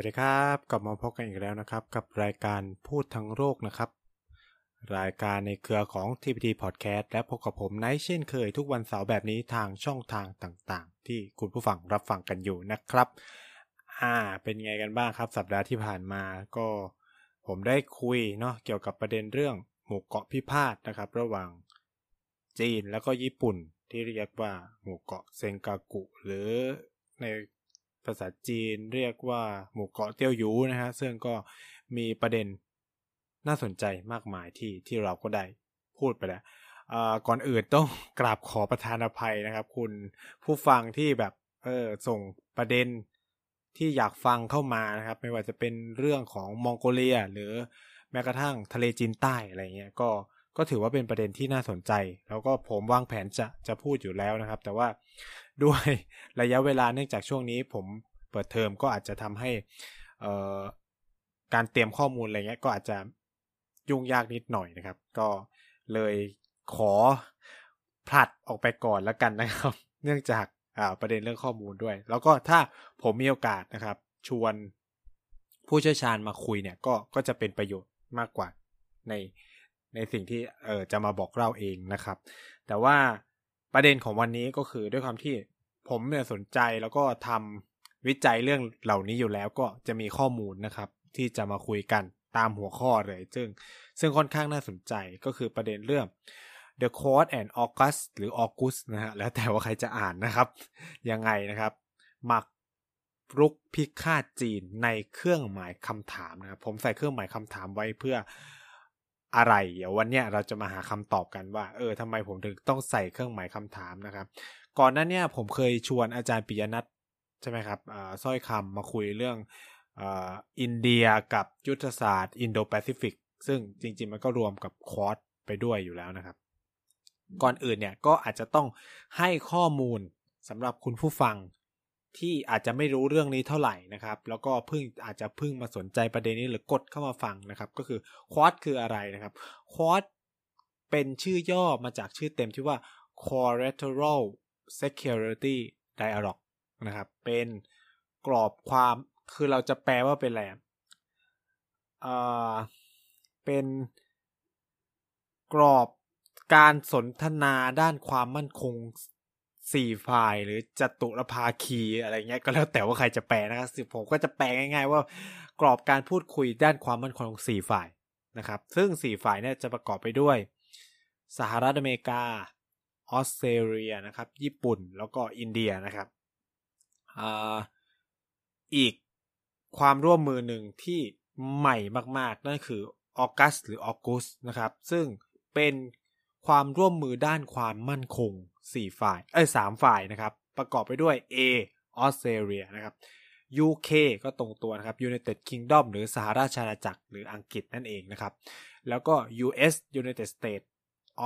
สวัสดีครับกลับมาพบกันอีกแล้วนะครับ กับรายการพูดทั้งโรคนะครับ รายการในเครือของ TPT Podcast และพบกับผมไนท์เช่นเคยทุกวันเสาร์แบบนี้ทางช่องทางต่างๆ ที่คุณผู้ฟังรับฟังกันอยู่นะครับ อ่า เป็นไงกันบ้างครับ สัปดาห์ที่ผ่านมาก็ผมได้คุยเนาะเกี่ยวกับประเด็นเรื่องหมู่เกาะพิพาทนะครับ ระหว่างจีนแล้วก็ญี่ปุ่นที่เรียกว่าหมู่เกาะเซงกากุ หรือใน ภาษาจีนเรียกว่าหมู่เกาะเตี้ยวยูนะฮะซึ่งก็มีประเด็นน่าสนใจมากมายที่ที่เราก็ได้พูดไปแล้วก่อนอื่นต้องกราบขอประทานอภัยนะครับ คุณผู้ฟังที่แบบเออส่งประเด็นที่อยากฟังเข้ามานะครับ ไม่ว่าจะเป็นเรื่องของมองโกเลีย หรือแม้กระทั่งทะเลจีนใต้อะไรเงี้ยก็ก็ถือว่าเป็นประเด็นที่น่าสนใจ แล้วก็ผมวางแผนจะจะพูดอยู่แล้วนะครับ แต่ว่า ด้วยระยะเวลาเนื่องจากช่วงนี้ผมเปิดเทอมก็อาจจะทำให้การเตรียมข้อมูลอะไรเงี้ยก็อาจจะยุ่งยากนิดหน่อยนะครับ ก็เลยขอผลัดออกไปก่อนแล้วกันนะครับ เนื่องจากประเด็นเรื่องข้อมูลด้วย แล้วก็ถ้าผมมีโอกาสนะครับ ชวนผู้เชี่ยวชาญมาคุยเนี่ยก็ก็จะเป็นประโยชน์มากกว่าในในสิ่งที่เออจะมาบอกเล่าเองนะครับ แต่ว่า ประเด็นของวันนี้ก็คือด้วยความที่ผมเนี่ยสนใจแล้วก็ทำวิจัยเรื่องเหล่านี้อยู่แล้วก็จะมีข้อมูลนะครับ ที่จะมาคุยกันตามหัวข้อเลยซึ่งซึ่งค่อนข้างน่าสนใจก็คือประเด็นเรื่อง The Court and August หรือ August นะฮะแล้วแต่ว่าใครจะอ่านนะครับ ยังไงนะครับหมักรุกพิฆาตจีนในเครื่องหมายคำถามนะครับผมใส่เครื่องหมายคำถามไว้เพื่อ อะไร เดี๋ยววันเนี้ยเราจะมาหาคำตอบกันว่า เออทำไมผมถึงต้องใส่เครื่องหมายคำถามนะครับ ก่อนหน้านี้ผมเคยชวนอาจารย์ปิยณัฐใช่ไหมครับสร้อยคำมาคุยเรื่องอินเดียกับยุทธศาสตร์อินโดแปซิฟิกซึ่งจริง ๆ มันก็รวมกับคอร์สไปด้วยอยู่แล้วนะครับ ก่อนอื่นเนี่ยก็อาจจะต้องให้ข้อมูลสำหรับคุณผู้ฟัง ที่อาจจะไม่รู้เรื่องนี้เท่าไหร่นะครับ แล้วก็เพิ่งอาจจะเพิ่งมาสนใจประเด็นนี้หรือกดเข้ามาฟังนะครับ ก็คือควอดคืออะไรนะครับควอดเป็นชื่อย่อมาจากชื่อเต็มที่ว่า collateral security dialogue นะครับ เป็นกรอบความคือเราจะแปลว่าเป็นอะไรอ่าเป็นกรอบการสนทนาด้านความมั่นคง สี่ฝ่ายหรือจตุรภาคีอะไรเงี้ยก็แล้วแต่ว่าใครจะแปลนะครับผมก็จะแปลง่าย ๆ ว่ากรอบการพูดคุยด้านความมั่นคงของสี่ฝ่ายนะครับ ซึ่งสี่ฝ่ายเนี่ยจะประกอบไปด้วย สหรัฐอเมริกา ออสเตรเลียนะครับ ญี่ปุ่นแล้วก็อินเดียนะครับออีกความร่วมมือหนึ่งที่ใหม่มาก ๆ นั่นคือออกัสหรือออกุสนะครับ ซึ่งเป็น ความร่วมมือด้านความมั่นคง 4 ฝ่าย เอ้ยสามฝ่ายนะครับ ประกอบไปด้วย A ออสเตรเลียนะครับ UK ก็ตรงตัวนะครับ United Kingdom หรือสหราชอาณาจักรหรืออังกฤษนั่นเองนะครับ แล้วก็ US United States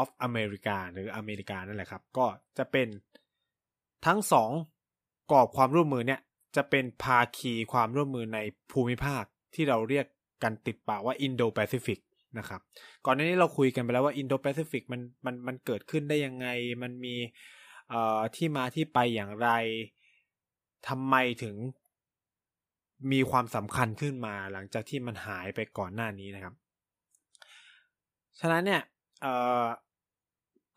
of America หรืออเมริกานั่นแหละครับ ก็จะเป็นทั้งสองกรอบความร่วมมือเนี่ย จะเป็นภาคีความร่วมมือในภูมิภาคที่เราเรียกกันติดปากว่า Indo-Pacific น นะครับ ก่อนหน้านี้เราคุยกันไปแล้วว่าอินโดแปซิฟิกมันมันมันเกิดขึ้นได้ยังไง มันมีเอ่อที่มาที่ไปอย่างไรทำไมถึงมีความสำคัญขึ้นมาหลังจากที่มันหายไปก่อนหน้านี้นะครับ ฉะนั้นเนี่ยเอ่อ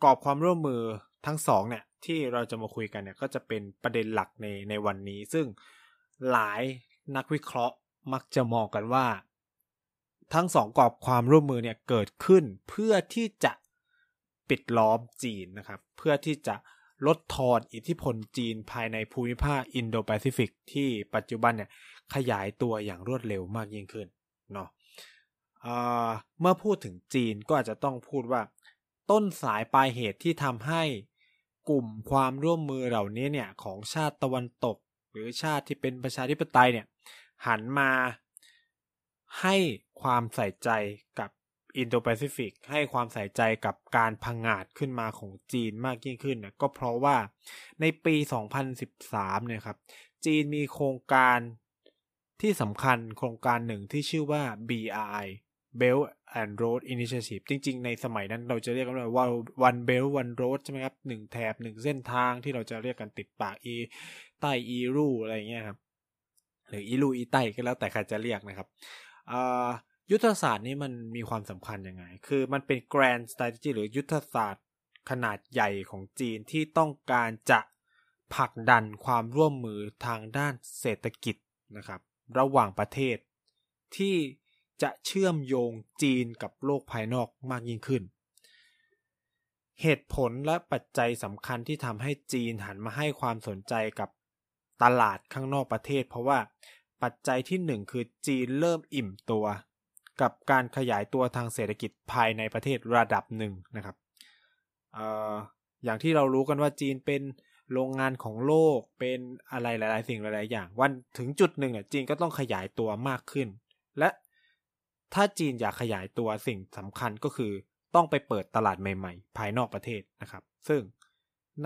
กรอบความร่วมมือทั้งสองเนี่ยที่เราจะมาคุยกันเนี่ยก็จะเป็นประเด็นหลักในในวันนี้ ซึ่งหลายนักวิเคราะห์มักจะมองกันว่า ทั้งสองกรอบความร่วมมือเนี่ยเกิดขึ้นเพื่อที่จะปิดล้อมจีนนะครับ เพื่อที่จะลดทอนอิทธิพลจีนภายในภูมิภาคอินโดแปซิฟิกที่ปัจจุบันเนี่ยขยายตัวอย่างรวดเร็วมากยิ่งขึ้นเนาะเมื่อพูดถึงจีนก็อาจจะต้องพูดว่า ต้นสายปลายเหตุที่ทำให้กลุ่มความร่วมมือเหล่านี้เนี่ยของชาติตะวันตก หรือชาติที่เป็นประชาธิปไตยเนี่ยหันมา ให้ความใส่ใจกับอินโดแปซิฟิกให้ความใส่ใจกับการพังงาดขึ้นมาของจีนมากยิ่งขึ้นนะก็เพราะว่าในปี 2013 เนี่ยครับ จีนมีโครงการที่สำคัญโครงการหนึ่งที่ชื่อว่า BRI Belt and Road Initiative จริง ๆ ในสมัยนั้นเราจะเรียกกันว่า One Belt One Road ใช่ไหมครับหนึ่งแถบหนึ่งเส้นทางที่เราจะเรียกกันติดปากอีใต้อีรูอะไรเงี้ยครับหรืออิลูอีไต้ก็แล้วแต่ใครจะเรียกนะครับ ยุทธศาสตร์นี้มันมีความสำคัญยังไง คือมันเป็น grand strategy หรือยุทธศาสตร์ขนาดใหญ่ของจีนที่ต้องการจะผลักดันความร่วมมือทางด้านเศรษฐกิจนะครับ ระหว่างประเทศ ที่จะเชื่อมโยงจีนกับโลกภายนอกมากยิ่งขึ้น เหตุผลและปัจจัยสำคัญที่ทำให้จีนหันมาให้ความสนใจกับตลาดข้างนอกประเทศ เพราะว่า ปัจจัยที่หนึ่งคือจีนเริ่มอิ่มตัว กับการขยายตัวทางเศรษฐกิจภายในประเทศระดับหนึ่งนะครับออย่างที่เรารู้กันว่าจีนเป็นโรงงานของโลกเป็นอะไรหลาย ๆ สิ่งหลาย ๆ อย่าง วันถึงจุดหนึ่งจีนก็ต้องขยายตัวมากขึ้น และถ้าจีนอยากขยายตัวสิ่งสำคัญก็คือต้องไปเปิดตลาดใหม่ ๆ ภายนอกประเทศนะครับ ซึ่งน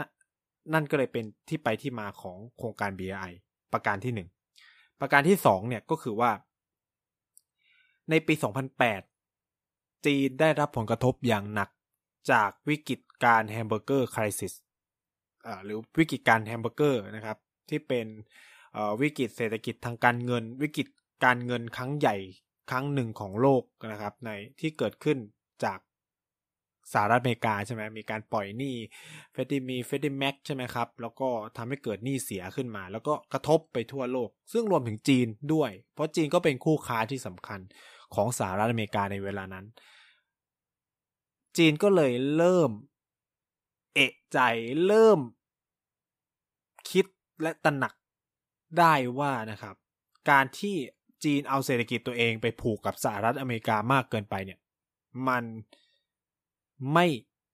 นั่นก็เลยเป็นที่ไปที่มาของโครงการ BRI ประการที่หนึ่ง ประการที่สองเนี่ยก็คือว่า ในปี 2008 จีนได้รับผลกระทบอย่างหนักจากวิกฤตการณ์ hamburger crisis หรือวิกฤตการณ์แฮมเบอร์เกอร์นะครับ ที่เป็นวิกฤตเศรษฐกิจทางการเงิน วิกฤตการเงินครั้งใหญ่ครั้งหนึ่งของโลกนะครับ ในที่เกิดขึ้นจาก สหรัฐอเมริกาใช่ไหมมีการปล่อยหนี้ Fannie Mae Freddie Mac ใช่ไหมครับ แล้วก็ทำให้เกิดหนี้เสียขึ้นมา แล้วก็กระทบไปทั่วโลก ซึ่งรวมถึงจีนด้วย เพราะจีนก็เป็นคู่ค้าที่สำคัญของสหรัฐอเมริกาในเวลานั้น จีนก็เลยเริ่ม เอะใจเริ่ม คิดและตระหนักได้ว่านะครับ การที่จีนเอาเศรษฐกิจตัวเองไปผูกกับสหรัฐอเมริกามากเกินไปเนี่ย มัน ไม่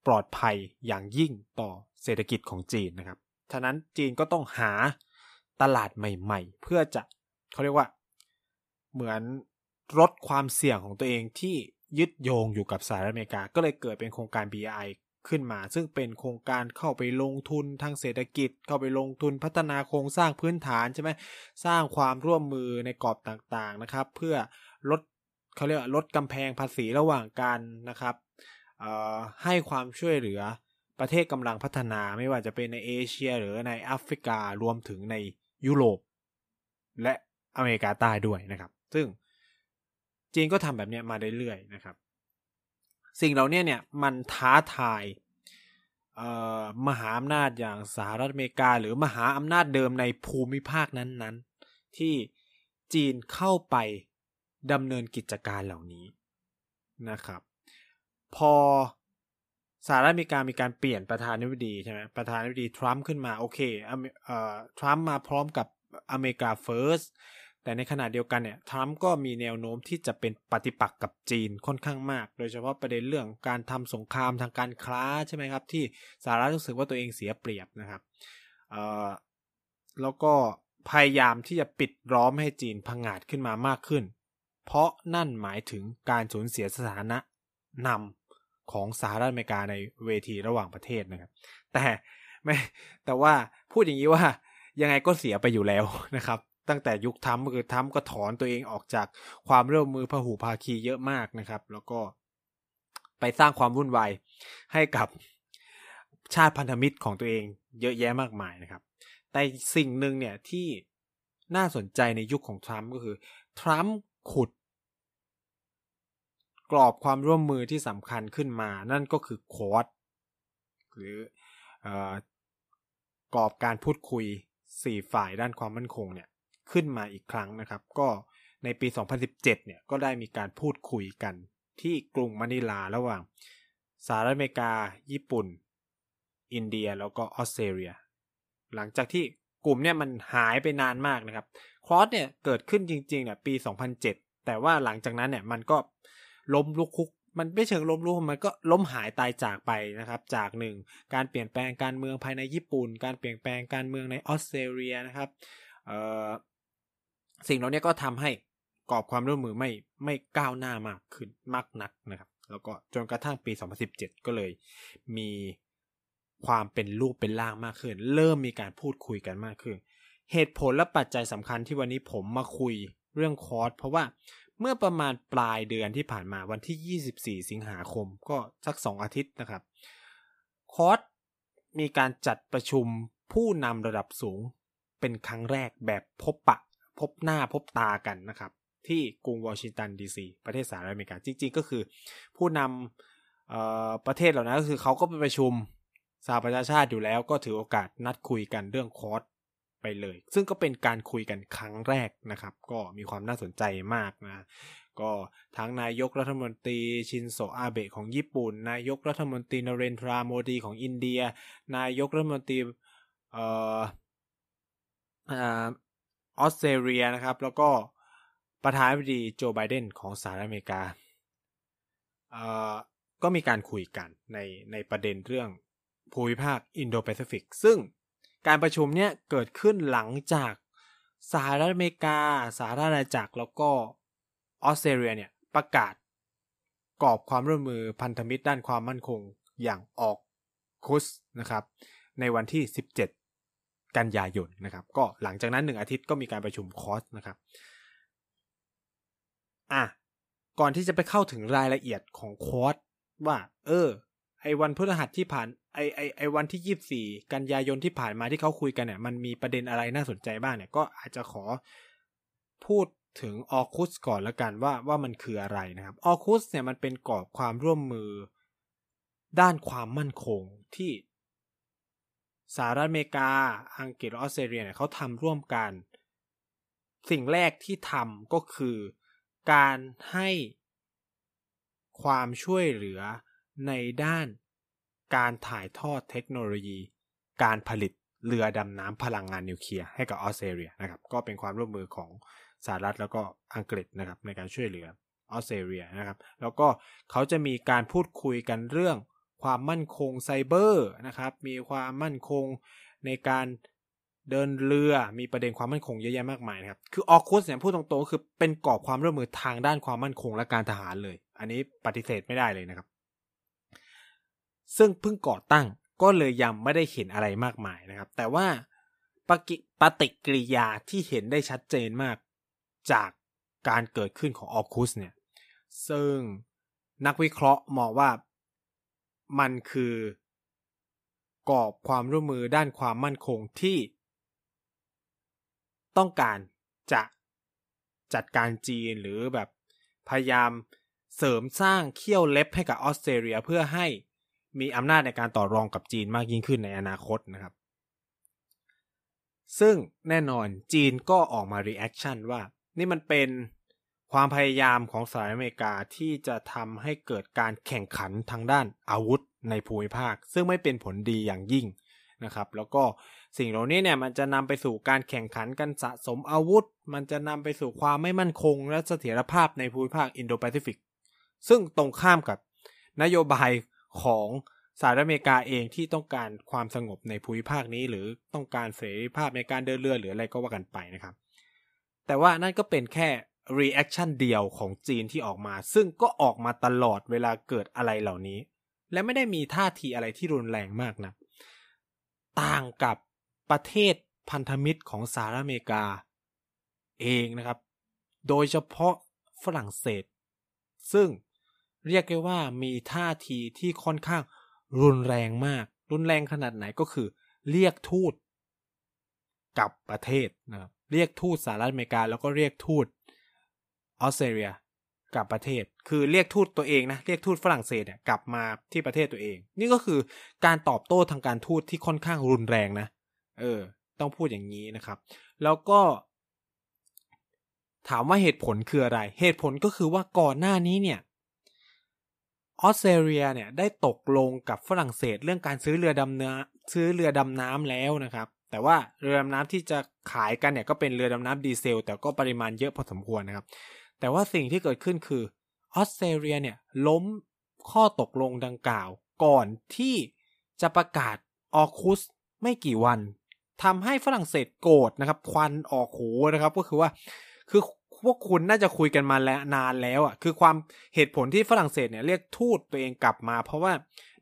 ปลอดภัยอย่างยิ่งต่อเศรษฐกิจของจีนนะครับ ฉะนั้นจีนก็ต้องหาตลาดใหม่ ๆ เพื่อจะเขาเรียกว่า เหมือนลดความเสี่ยงของตัวเองที่ยึดโยงอยู่กับสหรัฐอเมริกา ก็เลยเกิดเป็นโครงการ BRI ขึ้นมา ซึ่งเป็นโครงการเข้าไปลงทุนทางเศรษฐกิจ เข้าไปลงทุนพัฒนาโครงสร้างพื้นฐานใช่ไหมสร้างความร่วมมือในกรอบต่างๆนะครับ เพื่อลดเขาเรียกว่าลดกำแพงภาษีระหว่างกันนะครับ ให้ความช่วยเหลือประเทศกำลังพัฒนาไม่ว่าจะเป็นในเอเชีย หรือในแอฟริการวมถึงในยุโรป และอเมริกาใต้ด้วยนะครับ ซึ่งจีนก็ทำแบบนี้มาเรื่อยๆนะครับ สิ่งเหล่านี้เนี่ยมันท้าทายมหาอำนาจอย่างสหรัฐอเมริกา หรือมหาอำนาจเดิมในภูมิภาคนั้นๆ ที่จีนเข้าไปดำเนินกิจการเหล่านี้นะครับ พอสหรัฐอเมริกามีการเปลี่ยนประธานาธิบดีใช่ไหมประธานาธิบดีทรัมป์ขึ้นมาโอเคเอ่อทรัมป์มาพร้อมกับ America First แต่ในขณะเดียวกันเนี่ยทรัมป์ก็มีแนวโน้มที่จะเป็นปฏิปักษ์กับจีนค่อนข้างมาก โดยเฉพาะประเด็นเรื่องการทำสงครามทางการค้าใช่ไหมครับ ที่สหรัฐรู้สึกว่าตัวเองเสียเปรียบนะครับเอ่อแล้วก็พยายามที่จะปิดล้อมให้จีนพังงาดขึ้นมามากขึ้น เพราะนั่นหมายถึงการสูญเสียสถานะนำ ของสหรัฐอเมริกาในเวทีระหว่างประเทศนะครับ แต่ไม่แต่ว่าพูดอย่างนี้ว่ายังไงก็เสียไปอยู่แล้วนะครับ ตั้งแต่ยุคทั้มคือทั้มก็ถอนตัวเองออกจากความร่วมมือพหูภาคีเยอะมากนะครับ แล้วก็ไปสร้างความวุ่นวายให้กับชาติพันธมิตรของตัวเองเยอะแยะมากมายนะครับ แต่สิ่งหนึ่งเนี่ยที่น่าสนใจในยุคของทรัมป์ก็คือทรัมป์ขุด กรอบความร่วมมือที่สำคัญขึ้นมา นั่นก็คือโค้ดหรือกรอบการพูดคุย 4 ฝ่ายด้านความมั่นคงเนี่ยขึ้นมาอีกครั้งนะครับ ก็ในปี 2017 เนี่ยก็ได้มีการพูดคุยกันที่กรุงมะนิลาระหว่างสหรัฐอเมริกา ญี่ปุ่น อินเดียแล้วก็ออสเตรเลีย หลังจากที่กลุ่มเนี่ยมันหายไปนานมากนะครับคอสเนี่ยเกิดขึ้นจริงๆเนี่ยปี 2007 แต่ว่าหลังจากนั้นเนี่ยมันก็ ล้มลุกคุก มันไม่เชิงล้มลุกมันก็ล้มหายตายจากไปนะครับ จากหนึ่งการเปลี่ยนแปลงการเมืองภายในญี่ปุ่น การเปลี่ยนแปลงการเมืองในออสเตรเลียนะครับสิ่งเหล่านี้ก็ทำให้กรอบความร่วมมือไม่ไม่ก้าวหน้ามากขึ้นมากนักนะครับ แล้วก็จนกระทั่งปี 2017 ก็เลยมีความเป็นรูปเป็นร่างมากขึ้น เริ่มมีการพูดคุยกันมากขึ้น เหตุผลและปัจจัยสำคัญที่วันนี้ผมมาคุยเรื่องคอร์สเพราะว่า เมื่อประมาณปลายเดือนที่ผ่านมาวันที่ 24 สิงหาคมก็สักสองอาทิตย์นะครับ คอร์สมีการจัดประชุมผู้นำระดับสูงเป็นครั้งแรกแบบพบปะ พบหน้าพบตากันนะครับ ที่กรุงวอชิงตันดีซีประเทศสหรัฐอเมริกา จริง ๆ ก็คือผู้นำประเทศเหล่านั้นก็คือเขาก็ไปประชุมสหประชาชาติอยู่แล้วก็ถือโอกาสนัดคุยกันเรื่องคอร์ส ไปเลย ซึ่งก็เป็นการคุยกันครั้งแรกนะครับ ก็มีความน่าสนใจมากนะ ก็ทั้งนายกรัฐมนตรีชินโซอาเบะของญี่ปุ่น นายกรัฐมนตรีนเรนทราโมดีของอินเดีย นายกรัฐมนตรีออสเตรเลียนะครับ แล้วก็ประธานาธิบดีโจไบเดนของสหรัฐอเมริกาเออก็มีการคุยกันในในประเด็นเรื่องภูมิภาคอินโดแปซิฟิกซึ่ง การประชุมเนี้ยเกิดขึ้นหลังจากสหรัฐอเมริกา สหราชอาณาจักรแล้วก็ออสเตรเลียเนี่ยประกาศกรอบความร่วมมือพันธมิตรด้านความมั่นคงอย่างออกคุสนะครับ ในวันที่ 17 กันยายนนะครับ ก็หลังจากนั้นหนึ่งอาทิตย์ก็มีการประชุมคอสนะครับอะก่อนที่จะไปเข้าถึงรายละเอียดของคอร์สว่า เออ ไอวันพฤหัสที่ผ่าน ไอไอไอวันที่ยี่สี่กันยายนที่ผ่านมาที่เขาคุยกันเนี่ย มันมีประเด็นอะไรน่าสนใจบ้างเนี่ย ก็อาจจะขอพูดถึงออคุสก่อนละกันว่าว่ามันคืออะไรนะครับออคุสเนี่ยมันเป็นกรอบความร่วมมือ ด้านความมั่นคงที่สหรัฐอเมริกา อังกฤษออสเตรเลียเนี่ยเขาทำร่วมกัน สิ่งแรกที่ทำก็คือการให้ความช่วยเหลือในด้าน การถ่ายทอดเทคโนโลยี การผลิตเรือดำน้ำพลังงานนิวเคลียร์ให้กับออสเตรเลียนะครับก็เป็นความร่วมมือของสหรัฐแล้วก็อังกฤษนะครับในการช่วยเหลือออสเตรเลียนะครับแล้วก็เขาจะมีการพูดคุยกันเรื่องความมั่นคงไซเบอร์นะครับมีความมั่นคงในการเดินเรือมีประเด็นความมั่นคงเยอะแยะมากมายนะครับคือออคุสเนี่ยพูดตรงๆคือเป็นกรอบความร่วมมือทางด้านความมั่นคงและการทหารเลย อันนี้ปฏิเสธไม่ได้เลยนะครับ ซึ่งเพิ่งก่อตั้งก็เลยยังไม่ได้เห็นอะไรมากมายนะครับ แต่ว่าปปฏิกิริยาที่เห็นได้ชัดเจนมาก จากการเกิดขึ้นของออคุสเนี่ย ซึ่งนักวิเคราะห์มองว่ามันคือกรอบความร่วมมือด้านความมั่นคงที่ ต้องการจะจัดการจีนหรือแบบพยายามเสริมสร้างเขี้ยวเล็บให้กับออสเตรเลียเพื่อให้ มีอำนาจในการต่อรองกับจีนมากยิ่งขึ้นในอนาคตนะครับ ซึ่งแน่นอนจีนก็ออกมา reaction ว่า นี่มันเป็นความพยายามของสหรัฐอเมริกาที่จะทำให้เกิดการแข่งขันทางด้านอาวุธในภูมิภาค ซึ่งไม่เป็นผลดีอย่างยิ่งนะครับ แล้วก็สิ่งเหล่านี้เนี่ยมันจะนำไปสู่การแข่งขันกันสะสมอาวุธ มันจะนำไปสู่ความไม่มั่นคง และเสถียรภาพในภูมิภาคอินโดแปซิฟิกซึ่งตรงข้ามกับนโยบาย ของสหรัฐอเมริกาเองที่ต้องการความสงบในภูมิภาคนี้ หรือต้องการเสรีภาพในการเดินเรือหรืออะไรก็ว่ากันไปนะครับ แต่ว่านั่นก็เป็นแค่ reaction เดียวของจีนที่ออกมา ซึ่งก็ออกมาตลอดเวลาเกิดอะไรเหล่านี้ และไม่ได้มีท่าทีอะไรที่รุนแรงมากนะต่างกับประเทศพันธมิตรของสหรัฐอเมริกา เองนะครับ โดยเฉพาะฝรั่งเศส ซึ่ง เรียกได้ว่ามีท่าทีที่ค่อนข้างรุนแรงมาก รุนแรงขนาดไหนก็คือ เรียกทูตกับประเทศนะครับเรียกทูตสหรัฐอเมริกา แล้วก็เรียกทูตออสเตรเลียกับประเทศ คือเรียกทูตตัวเองนะ เรียกทูตฝรั่งเศสเนี่ยกลับมาที่ประเทศตัวเอง นี่ก็คือการตอบโต้ทางการทูตที่ค่อนข้างรุนแรงนะ เออ ต้องพูดอย่างนี้นะครับ แล้วก็ ถามว่าเหตุผลคืออะไร เหตุผลก็คือว่าก่อนหน้านี้เนี่ย ออสเตรเลียเนี่ยได้ตกลงกับฝรั่งเศสเรื่องการซื้อเรือดำน้ำซื้อเรือดำน้ำแล้วนะครับ แต่ว่าเรือดำน้ำที่จะขายกันเนี่ยก็เป็นเรือดำน้ำดีเซล แต่ก็ปริมาณเยอะพอสมควรนะครับ แต่ว่าสิ่งที่เกิดขึ้นคือออสเตรเลียเนี่ยล้มข้อตกลงดังกล่าว ก่อนที่จะประกาศออคุสไม่กี่วันทำให้ฝรั่งเศสโกรธนะครับ ควันออกหูนะครับ ก็คือว่า คือ พวกคุณน่าจะคุยกันมาแล้วนานแล้วอะคือความเหตุผลที่ฝรั่งเศสเนี่ยเรียกทูตตัวเองกลับมา เพราะว่า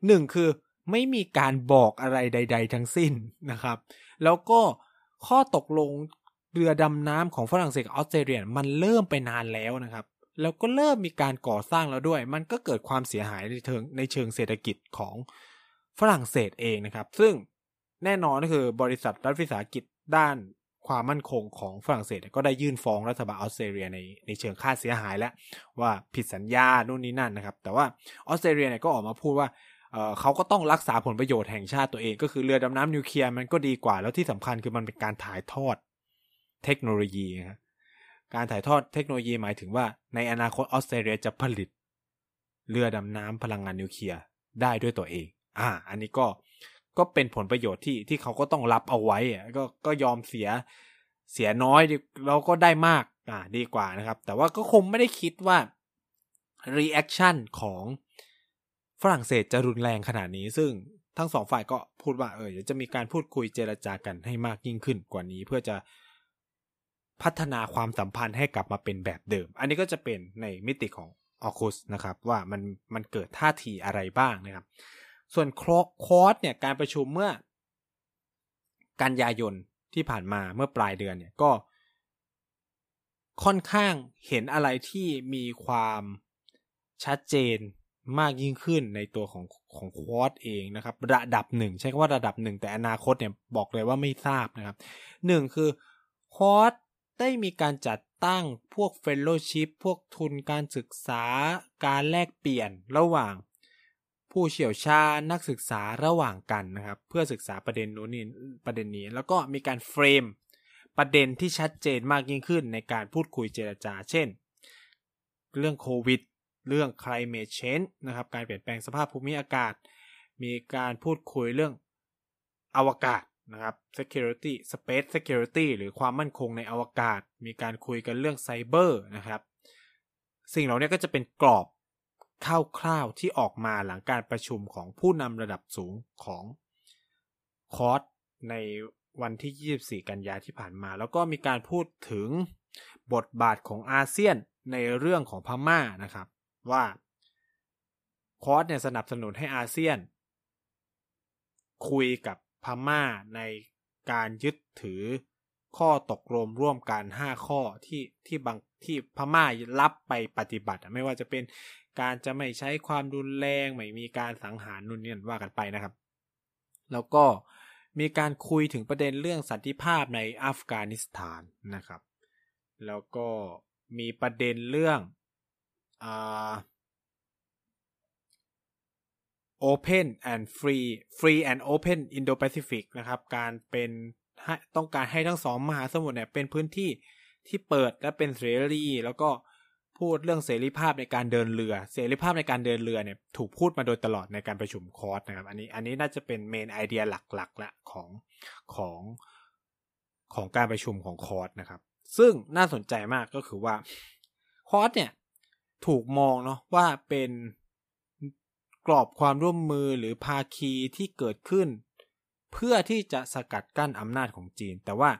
หนึ่งคือไม่มีการบอกอะไรใด ๆ ทั้งสิ้นนะครับ แล้วก็ข้อตกลงเรือดำน้ำของฝรั่งเศสกับออสเตรเลียมันเริ่มไปนานแล้วนะครับ แล้วก็เริ่มมีการก่อสร้างแล้วด้วย มันก็เกิดความเสียหายในเชิงในเชิงเศรษฐกิจของฝรั่งเศสเองนะครับ ซึ่งแน่นอนก็คือบริษัทรัฐวิสาหกิจด้าน ความมั่นคงของฝรั่งเศสก็ได้ยื่นฟ้องรัฐบาลออสเตรเลียในในเชิงค่าเสียหายแล้วว่าผิดสัญญานู่นนี่นั่นนะครับ แต่ว่าออสเตรเลียเนี่ยก็ออกมาพูดว่าเขาก็ต้องรักษาผลประโยชน์แห่งชาติตัวเอง ก็คือเรือดำน้ำนิวเคลียร์มันก็ดีกว่า แล้วที่สำคัญคือมันเป็นการถ่ายทอดเทคโนโลยีครับการถ่ายทอดเทคโนโลยีหมายถึงว่าในอนาคตออสเตรเลียจะผลิต เรือดำน้ำพลังงานนิวเคลียร์ได้ด้วยตัวเอง อ่า อันนี้ก็ ก็เป็นผลประโยชน์ที่ที่เขาก็ต้องรับเอาไว้ก็ก็ยอมเสียเสียน้อยเราก็ได้มากอ่าดีกว่านะครับ แต่ว่าก็คงไม่ได้คิดว่า reaction ของฝรั่งเศสจะรุนแรงขนาดนี้ซึ่งทั้งสองฝ่ายก็พูดว่าเออจะมีการพูดคุยเจรจากันให้มากยิ่งขึ้นกว่านี้ เพื่อจะพัฒนาความสัมพันธ์ให้กลับมาเป็นแบบเดิม อันนี้ก็จะเป็นในมิติของออคุสนะครับ ว่ามันมันเกิดท่าทีอะไรบ้างนะครับ ส่วนคอร์สเนี่ยการประชุมเมื่อ กันยายนที่ผ่านมาเมื่อปลายเดือนเนี่ยก็ค่อนข้างเห็นอะไรที่มีความชัดเจนมากยิ่งขึ้นในตัวของของควอตเองนะครับ ระดับหนึ่งใช้คำว่าระดับหนึ่งแต่อนาคตเนี่ยบอกเลยว่าไม่ทราบนะครับหนึ่งคือควอตได้มีการจัดตั้งพวกเฟลโลชิพพวกทุนการศึกษาการแลกเปลี่ยนระหว่าง ผู้เชี่ยวชาญนักศึกษาระหว่างกันนะครับ เพื่อศึกษาประเด็นนู้นนี่ประเด็นนี้ แล้วก็มีการเฟรมประเด็นที่ชัดเจนมากยิ่งขึ้นในการพูดคุยเจรจา เช่น เรื่องโควิด เรื่อง climate change นะครับ การเปลี่ยนแปลงสภาพภูมิอากาศ มีการพูดคุยเรื่องอวกาศนะครับ security space security หรือความมั่นคงในอวกาศ มีการคุยกันเรื่องไซเบอร์นะครับ สิ่งเหล่านี้ก็จะเป็นกรอบ คร่าวๆที่ออกมาหลังการประชุมของผู้นำระดับสูงของคอร์สในวันที่ 24 กันยาที่ผ่านมา แล้วก็มีการพูดถึงบทบาทของอาเซียนในเรื่องของพม่านะครับ ว่าคอร์สเนี่ยสนับสนุนให้อาเซียน คุยกับพม่าในการยึดถือ ข้อตกลงร่วมกัน 5 ข้อที่ที่บางที่พม่ารับไปปฏิบัติ ไม่ว่าจะเป็นการจะไม่ใช้ความรุนแรงไม่มีการสังหารนุ่นนี่ว่ากันไปนะครับ แล้วก็มีการคุยถึงประเด็นเรื่องสันติภาพในอัฟกานิสถานนะครับ แล้วก็มีประเด็นเรื่องอ่า Open and Free Free and Open Indo-Pacific นะครับ การเป็น ต้องการให้ทั้งสองมหาสมุทรเนี่ยเป็นพื้นที่ที่เปิดและเป็นเสรี แล้วก็พูดเรื่องเสรีภาพในการเดินเรือ เสรีภาพในการเดินเรือเนี่ยถูกพูดมาโดยตลอดในการประชุมคอร์สนะครับ อันนี้อันนี้น่าจะเป็นเมนไอเดียหลักๆละของของของการประชุมของคอร์สนะครับ ซึ่งน่าสนใจมากก็คือว่าคอร์สเนี่ยถูกมองเนาะว่าเป็นกรอบความร่วมมือหรือภาคีที่เกิดขึ้น เพื่อที่จะสกัดกั้นอำนาจของจีน แต่ว่า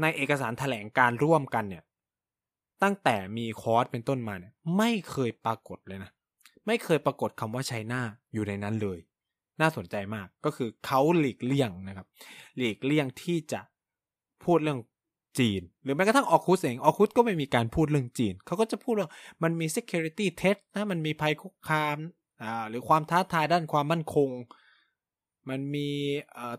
ในเอกสารแถลงการณ์ร่วมกันเนี่ย ตั้งแต่มีคอร์สเป็นต้นมาเนี่ย ไม่เคยปรากฏเลยนะ ไม่เคยปรากฏคำว่า Chinaอยู่ในนั้นเลย น่าสนใจมากก็คือเขาหลีกเลี่ยงนะครับ หลีกเลี่ยงที่จะพูดเรื่องจีน หรือแม้กระทั่งออคุสเองออคุสก็ไม่มีการพูดเรื่องจีน เขาก็จะพูดว่ามันมี security threat นะมันมีภัยคุกคามอ่าหรือความท้าทายด้านความมั่นคง มันมี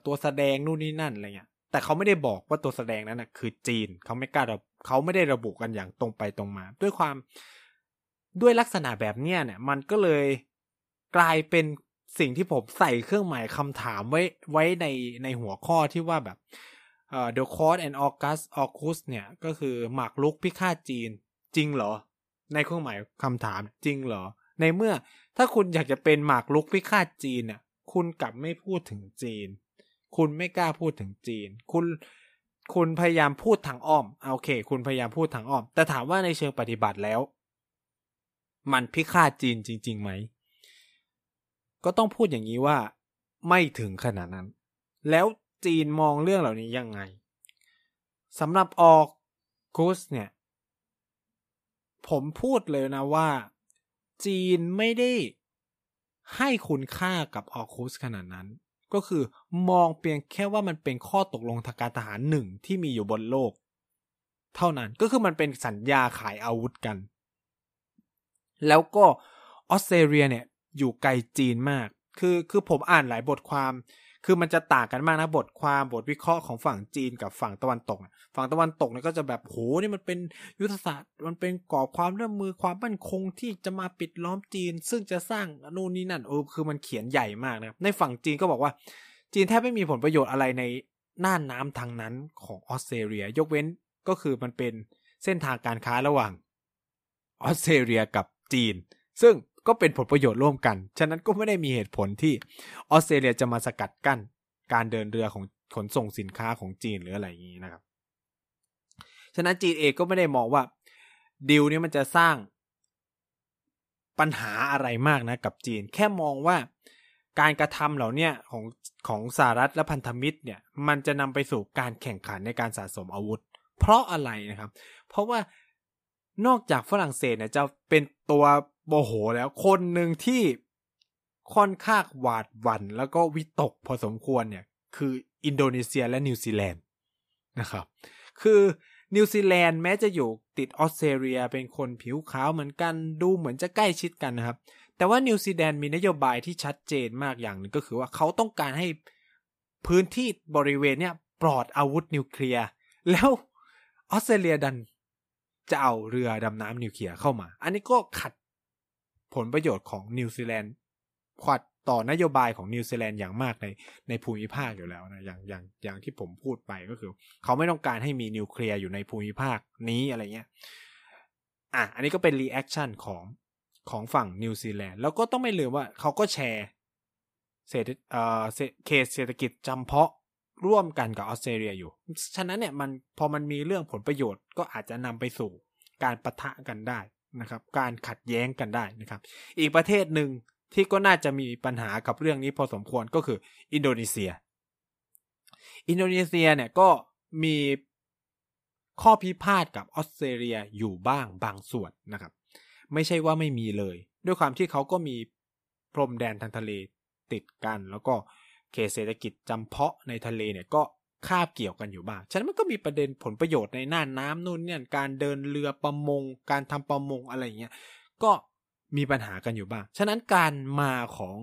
ตัวแสดงนู่นนี่นั่นอะไรเงี้ย แต่เขาไม่ได้บอกว่าตัวแสดงนั้นนะคือจีนเขาไม่กล้าเขาไม่ได้ระบุกันอย่างตรงไปตรงมา ด้วยความด้วยลักษณะแบบเนี้ยเนี่ย มันก็เลยกลายเป็นสิ่งที่ผมใส่เครื่องหมายคำถามไว้ไว้ในในหัวข้อที่ว่าแบบเอ่อ The Cost and August August เนี่ย ก็คือหมากลุกพิฆาตจีนจริงเหรอ ในเครื่องหมายคำถามจริงเหรอ ในเมื่อถ้าคุณอยากจะเป็นหมากลุกพิฆาตจีนเนี่ย คุณกลับไม่พูดถึงจีน คุณไม่กล้าพูดถึงจีน คุณคุณพยายามพูดทางอ้อมโอเค คุณพยายามพูดทางอ้อม แต่ถามว่าในเชิงปฏิบัติแล้ว มันพิฆาตจีนจริงๆไหม ก็ต้องพูดอย่างนี้ว่าไม่ถึงขนาดนั้น แล้วจีนมองเรื่องเหล่านี้ยังไงสำหรับออกกุสเนี่ย ผมพูดเลยนะว่า จีนไม่ได้ ให้คุณค่ากับออคุสขนาดนั้น ก็คือมองเพียงแค่ว่ามันเป็นข้อตกลงทางการทหารหนึ่งที่มีอยู่บนโลก เท่านั้นก็คือมันเป็นสัญญาขายอาวุธกัน แล้วก็ออสเตรเลียเนี่ยอยู่ไกลจีนมาก คือคือผมอ่านหลายบทความ คือมันจะต่างกันมากนะบทความบทวิเคราะห์ของฝั่งจีนกับฝั่งตะวันตก ฝั่งตะวันตกเนี่ยก็จะแบบโหนี่มันเป็นยุทธศาสตร์มันเป็นกรอบความร่วมมือความมั่นคงที่จะมาปิดล้อมจีน ซึ่งจะสร้างนู่นนี่นั่นโอ้คือมันเขียนใหญ่มากนะในฝั่งจีนก็บอกว่า จีนแทบไม่มีผลประโยชน์อะไรในน่านน้ำทางนั้นของออสเตรเลีย ยกเว้นก็คือมันเป็นเส้นทางการค้าระหว่างออสเตรเลียกับจีน ซึ่ง ก็เป็นผลประโยชน์ร่วมกัน ฉะนั้นก็ไม่ได้มีเหตุผลที่ออสเตรเลียจะมาสกัดกั้นการเดินเรือของขนส่งสินค้าของจีนหรืออะไรอย่างนี้นะครับ ฉะนั้นจีนเองก็ไม่ได้มองว่าดิวนี้มันจะสร้างปัญหาอะไรมากนะกับจีน แค่มองว่าการกระทำเหล่านี้ของของสหรัฐและพันธมิตรเนี่ย มันจะนำไปสู่การแข่งขันในการสะสมอาวุธ เพราะอะไรนะครับ เพราะว่านอกจากฝรั่งเศสเนี่ยจะเป็นตัว โมโหแล้วคนหนึ่งที่ค่อนข้างหวาดหวั่นแล้วก็วิตกพอสมควรเนี่ย คืออินโดนีเซียและนิวซีแลนด์นะครับ คือนิวซีแลนด์แม้จะอยู่ติดออสเตรเลียเป็นคนผิวขาวเหมือนกันดูเหมือนจะใกล้ชิดกันนะครับ แต่ว่านิวซีแลนด์มีนโยบายที่ชัดเจนมากอย่างหนึ่งก็คือว่าเขาต้องการให้พื้นที่บริเวณเนี่ยปลอดอาวุธนิวเคลียร์แล้วออสเตรเลียดันจะเอาเรือดำน้ำนิวเคลียร์เข้ามา อันนี้ก็ขัด ผลประโยชน์ของนิวซีแลนด์ขัดต่อนโยบายของนิวซีแลนด์อย่างมากในในภูมิภาคอยู่แล้วนะอย่างอย่างอย่างที่ผมพูดไปก็คือ เขาไม่ต้องการให้มีนิวเคลียร์อยู่ในภูมิภาคนี้อะไรเงี้ยอะอันนี้ก็เป็น reaction ของของฝั่งนิวซีแลนด์แล้วก็ต้องไม่ลืมว่าเขาก็แชร์เศรษฐเอ่อเขตเศรษฐกิจจำเพาะร่วมกันกับออสเตรเลียอยู่ ฉะนั้นเนี่ยมันพอมันมีเรื่องผลประโยชน์ก็อาจจะนำไปสู่การปะทะกันได้ นะครับการขัดแย้งกันได้นะครับ อีกประเทศหนึ่งที่ก็น่าจะมีปัญหากับเรื่องนี้พอสมควรก็คืออินโดนีเซีย อินโดนีเซียเนี่ยก็มีข้อพิพาทกับออสเตรเลียอยู่บ้างบางส่วนนะครับ ไม่ใช่ว่าไม่มีเลย ด้วยความที่เขาก็มีพรมแดนทางทะเลติดกัน แล้วก็เขตเศรษฐกิจจำเพาะในทะเลเนี่ยก็ คาบเกี่ยวกันอยู่บ้าง ฉะนั้นมันก็มีประเด็นผลประโยชน์ในน่านน้ำนู่นเนี่ย การเดินเรือประมง การทำประมงอะไรเงี้ย ก็มีปัญหากันอยู่บ้าง ฉะนั้นการมาของ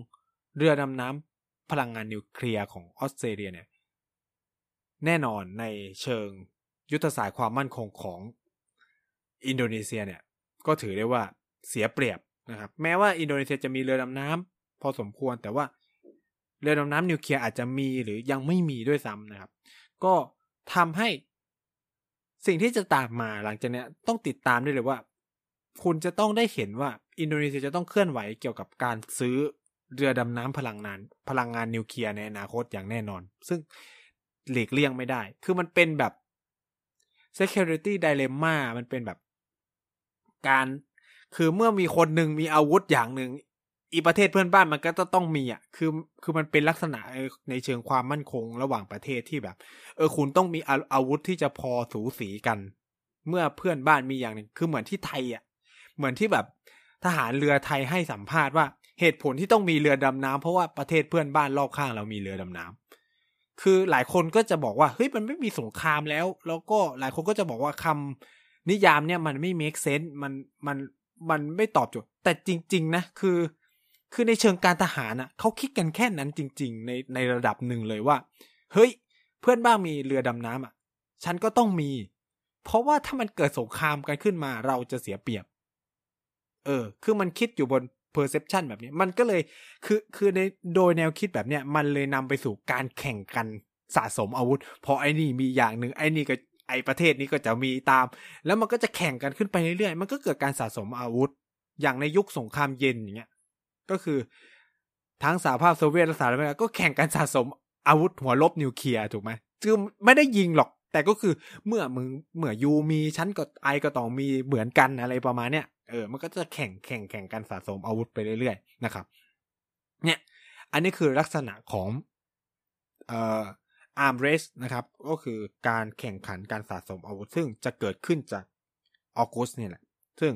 เรือดำน้ำพลังงานนิวเคลียร์ของออสเตรเลียเนี่ย แน่นอนในเชิงยุทธศาสตร์ความมั่นคงของอินโดนีเซียเนี่ย ก็ถือได้ว่าเสียเปรียบนะครับ แม้ว่าอินโดนีเซียจะมีเรือดำน้ำพอสมควรแต่ว่า เรือดำน้ำนิวเคลียร์อาจจะมีหรือยังไม่มีด้วยซ้ำนะครับ ก็ทำให้สิ่งที่จะตามมาหลังจากนี้ต้องติดตามได้เลยว่า คุณจะต้องได้เห็นว่าอินโดนีเซียจะต้องเคลื่อนไหวเกี่ยวกับการซื้อเรือดำน้ำพลังงาน พลังงานนิวเคลียร์ในอนาคตอย่างแน่นอน ซึ่งหลีกเลี่ยงไม่ได้ คือมันเป็นแบบ security dilemma มันเป็นแบบการ คือเมื่อมีคนหนึ่งมีอาวุธอย่างหนึ่ง อีประเทศเพื่อนบ้านมันก็จะต้องมีอะ คือ คือมันเป็นลักษณะในเชิงความมั่นคงระหว่างประเทศที่แบบ เออ คุณต้องมีอาวุธที่จะพอสูสีกัน เมื่อเพื่อนบ้านมีอย่างหนึ่งคือเหมือนที่ไทยอะ เหมือนที่แบบทหารเรือไทยให้สัมภาษณ์ว่าเหตุผลที่ต้องมีเรือดำน้ำเพราะว่าประเทศเพื่อนบ้านรอบข้างเรามีเรือดำน้ำคือหลายคนก็จะบอกว่าเฮ้ยมันไม่มีสงครามแล้ว แล้วก็หลายคนก็จะบอกว่าคำนิยามเนี่ยมันไม่ make sense มันมันมันไม่ตอบโจทย์แต่จริง ๆ นะ คือ คือในเชิงการทหารอะเขาคิดกันแค่นั้นจริง ๆ ในในระดับหนึ่งเลยว่า เฮ้ย เพื่อนบ้านมีเรือดำน้ำอะ ฉันก็ต้องมี เพราะว่าถ้ามันเกิดสงครามกันขึ้นมาเราจะเสียเปรียบ เออ คือมันคิดอยู่บน perception แบบนี้ มันก็เลยคือคือในโดยแนวคิดแบบเนี้ยมันเลยนำไปสู่การแข่งกันสะสมอาวุธ พอไอ้นี่มีอย่างหนึ่งไอ้นี่ก็ไอ้ประเทศนี้ก็จะมีตาม แล้วมันก็จะแข่งกันขึ้นไปเรื่อยๆ มันก็เกิดการสะสมอาวุธ อย่างในยุคสงครามเย็นอย่างเงี้ย ก็คือ ทั้งสหภาพโซเวียตและสหรัฐอเมริกาก็แข่งกันสะสมอาวุธหัวลบนิวเคลียร์ถูกไหมคือไม่ได้ยิงหรอก แต่ก็คือเมื่อมึงเมื่อยูมีชั้นก็ไอก็ต้องมีเหมือนกันอะไรประมาณเนี้ยเออมันก็จะแข่งแข่งแข่งกันสะสมอาวุธไปเรื่อยๆนะครับ เนี่ย อันนี้คือลักษณะของเอ่ออาร์มเรสนะครับ ก็คือการแข่งขันการสะสมอาวุธ ซึ่งจะเกิดขึ้นจากออกุสเนี่ยแหละ ซึ่ง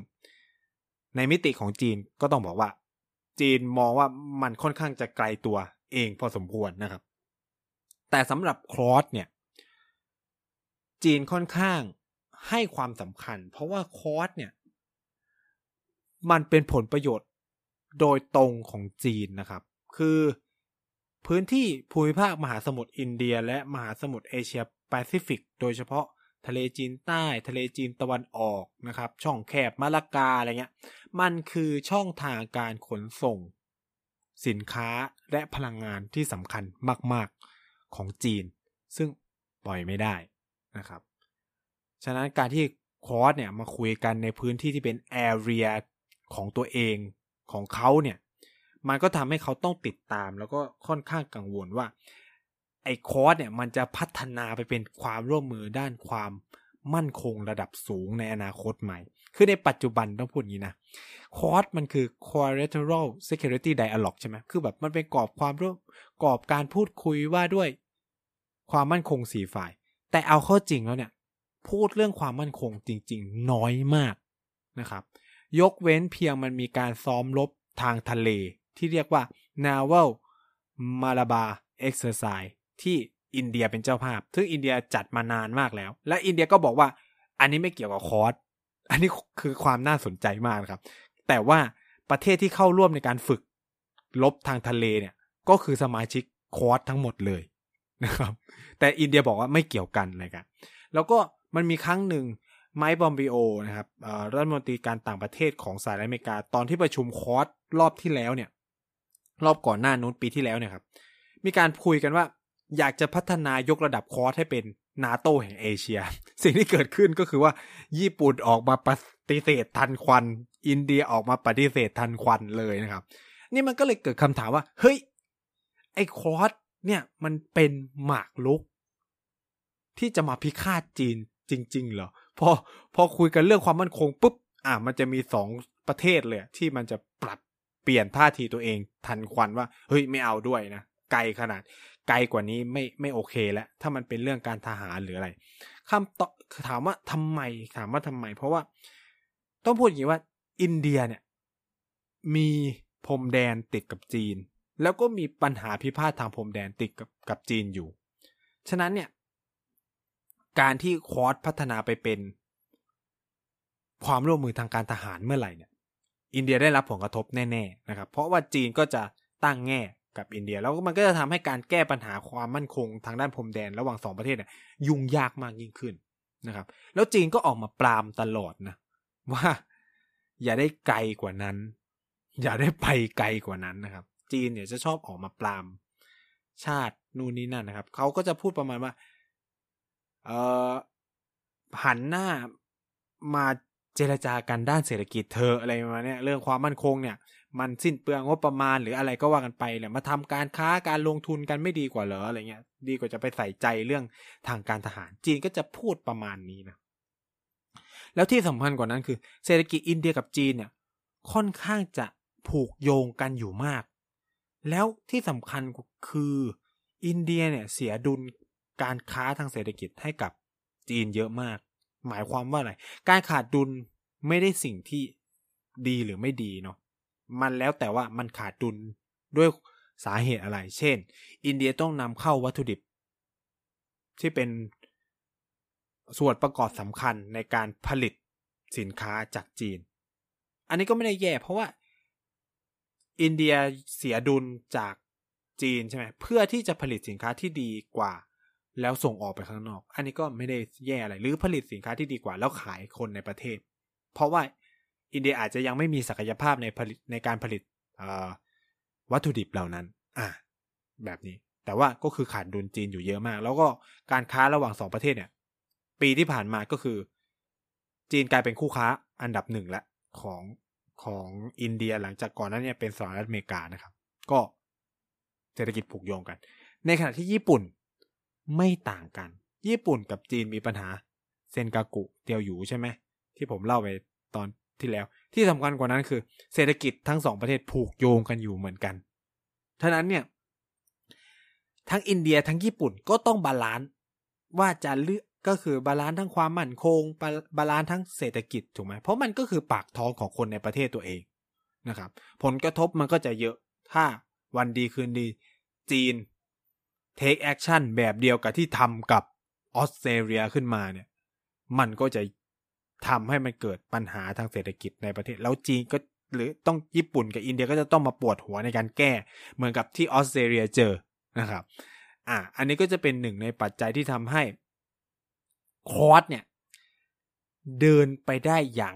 ในมิติของจีนก็ต้องบอกว่า จีนมองว่ามันค่อนข้างจะไกลตัวเองพอสมควรนะครับ แต่สำหรับครอสเนี่ยจีนค่อนข้างให้ความสำคัญ เพราะว่าคอร์สเนี่ย มันเป็นผลประโยชน์โดยตรงของจีนนะครับ คือพื้นที่ภูมิภาคมหาสมุทรอินเดีย และมหาสมุทรเอเชียแปซิฟิก โดยเฉพาะ ทะเลจีนใต้ ทะเลจีนตะวันออกนะครับ ช่องแคบมาลากาอะไรเงี้ย มันคือช่องทางการขนส่ง สินค้าและพลังงานที่สำคัญมาก ๆของจีน ซึ่งปล่อยไม่ได้นะครับ ฉะนั้นการที่คอร์สเนี่ยมาคุยกันในพื้นที่ที่เป็น area ของตัวเองของเขาเนี่ย มันก็ทำให้เขาต้องติดตามแล้วก็ค่อนข้างกังวลว่า ไอ้คอร์สเนี่ยมันจะพัฒนาไปเป็นความร่วมมือด้านความมั่นคงระดับสูงในอนาคตไหม คือในปัจจุบันต้องพูดอย่างนี้นะ คอร์สมันคือ quadrilateral security dialogue ใช่ไหม คือแบบมันเป็นกรอบความร่วมกรอบการพูดคุยว่าด้วยความมั่นคงสี่ฝ่าย แต่เอาเข้าจริงแล้วเนี่ย พูดเรื่องความมั่นคงจริง ๆ น้อยมากนะครับ ยกเว้นเพียงมันมีการซ้อมรบทางทะเลที่เรียกว่า naval Malabar exercise ที่อินเดียเป็นเจ้าภาพ ซึ่งอินเดียจัดมานานมากแล้ว และอินเดียก็บอกว่า อันนี้ไม่เกี่ยวกับคอร์สอันนี้คือความน่าสนใจมากครับ แต่ว่าประเทศที่เข้าร่วมในการฝึกรบทางทะเลเนี่ย ก็คือสมาชิกคอร์สทั้งหมดเลยนะครับ แต่อินเดียบอกว่าไม่เกี่ยวกันเลยครับแล้วก็มันมีครั้งหนึ่งไมค์ปอมเปโอนะครับรัฐมนตรีการต่างประเทศของสหรัฐอเมริกา ตอนที่ประชุมคอร์สรอบที่แล้วเนี่ย รอบก่อนหน้านู้นปีที่แล้วเนี่ยครับ มีการคุยกันว่า อยากจะพัฒนายกระดับคอร์สให้เป็นนาโตแห่งเอเชีย สิ่งที่เกิดขึ้นก็คือว่า ญี่ปุ่นออกมาปฏิเสธทันควัน อินเดียออกมาปฏิเสธทันควันเลยนะครับ นี่มันก็เลยเกิดคำถามว่า เฮ้ย ไอ้คอร์สเนี่ยมันเป็นหมากลุก ที่จะมาพิฆาตจีนจริง ๆ เหรอ พอพอคุยกันเรื่องความมั่นคงปุ๊บ อะมันจะมีสองประเทศเลย ที่มันจะปรับเปลี่ยนท่าทีตัวเองทันควันว่า เฮ้ยไม่เอาด้วยนะไกลขนาด ไกลกว่านี้ไม่ไม่โอเคแล้ว ถ้ามันเป็นเรื่องการทหารหรืออะไรคำตอบถามว่าทำไมถามว่าทำไม เพราะว่าต้องพูดอย่างนี้ว่าอินเดียเนี่ยมีพรมแดนติดกับจีน แล้วก็มีปัญหาพิพาททางพรมแดนติดกับกับจีนอยู่ ฉะนั้นเนี่ยการที่คอร์สพัฒนาไปเป็นความร่วมมือทางการทหารเมื่อไหร่เนี่ย อินเดียได้รับผลกระทบแน่ ๆ นะครับ เพราะว่าจีนก็จะตั้งแง่ กับอินเดีย แล้วมันก็จะทำให้การแก้ปัญหาความมั่นคงทางด้านพรมแดนระหว่างสองประเทศเนี่ยยุ่งยากมากยิ่งขึ้นนะครับ แล้วจีนก็ออกมาปรามตลอดนะว่าอย่าได้ไกลกว่านั้น อย่าได้ไปไกลกว่านั้นนะครับ จีนเนี่ยจะชอบออกมาปรามชาตินู่นนี่นั่นนะครับเขาก็จะพูดประมาณว่าเออหันหน้ามาเจรจากันด้านเศรษฐกิจเธออะไรประมาณนี้เรื่องความมั่นคงเนี่ย มันสิ้นเปลืองงบประมาณหรืออะไรก็ว่ากันไปเนี่ยมาทำการค้าการลงทุนกันไม่ดีกว่าเหรออะไรเงี้ย ดีกว่าจะไปใส่ใจเรื่องทางการทหาร จีนก็จะพูดประมาณนี้นะแล้วที่สำคัญกว่านั้นคือ เศรษฐกิจอินเดียกับจีนเนี่ย ค่อนข้างจะผูกโยงกันอยู่มาก แล้วที่สำคัญคืออินเดียเนี่ยเสียดุลการค้าทางเศรษฐกิจให้กับจีนเยอะมาก หมายความว่าอะไร การขาดดุลไม่ได้สิ่งที่ดีหรือไม่ดีเนาะ มันแล้วแต่ว่ามันขาดดุลด้วยสาเหตุอะไร เช่น อินเดียต้องนำเข้าวัตถุดิบ ที่เป็นส่วนประกอบสำคัญในการผลิตสินค้าจากจีน อันนี้ก็ไม่ได้แย่ เพราะว่า อินเดียเสียดุลจากจีนใช่ไหมเพื่อที่จะผลิตสินค้าที่ดีกว่า แล้วส่งออกไปข้างนอก อันนี้ก็ไม่ได้แย่อะไร หรือผลิตสินค้าที่ดีกว่า แล้วขายคนในประเทศ เพราะว่า อินเดียอาจจะยังไม่มีศักยภาพในผลิตในการผลิตวัตถุดิบเหล่านั้น อ่า แบบนี้ แต่ว่าก็คือขาดดุลจีนอยู่เยอะมาก แล้วก็การค้าระหว่างสองประเทศเนี่ย ปีที่ผ่านมาก็คือ จีนกลายเป็นคู่ค้าอันดับหนึ่งละของของอินเดียหลังจากก่อนนั้นเนี่ยเป็นสหรัฐอเมริกานะครับ ก็เศรษฐกิจผูกโยงกัน ในขณะที่ญี่ปุ่นไม่ต่างกัน ญี่ปุ่นกับจีนมีปัญหาเซนกากุเตียวหยูใช่ไหมที่ผมเล่าไปตอน ที่แล้ว ที่สำคัญกว่านั้นคือ เศรษฐกิจทั้งสองประเทศผูกโยงกันอยู่เหมือนกันฉะนั้นเนี่ย ทั้งอินเดียทั้งญี่ปุ่นก็ต้อง balance ว่าจะเลือกก็คือ balance ทั้งความมั่นคง balance ทั้งเศรษฐกิจถูกไหมเพราะมันก็คือปากท้องของคนในประเทศตัวเองนะครับ ผลกระทบมันก็จะเยอะถ้าวันดีคืนดี จีน take action แบบเดียวกับที่ทำกับออสเตรเลียขึ้นมาเนี่ย มันก็จะ ทำให้มันเกิดปัญหาทางเศรษฐกิจในประเทศ แล้วจีนก็หรือต้องญี่ปุ่นกับอินเดียก็จะต้องมาปวดหัวในการแก้ เหมือนกับที่ออสเตรเลียเจอนะครับ อะอันนี้ก็จะเป็นหนึ่งในปัจจัยที่ทำให้คอร์สเนี่ย เดินไปได้อย่าง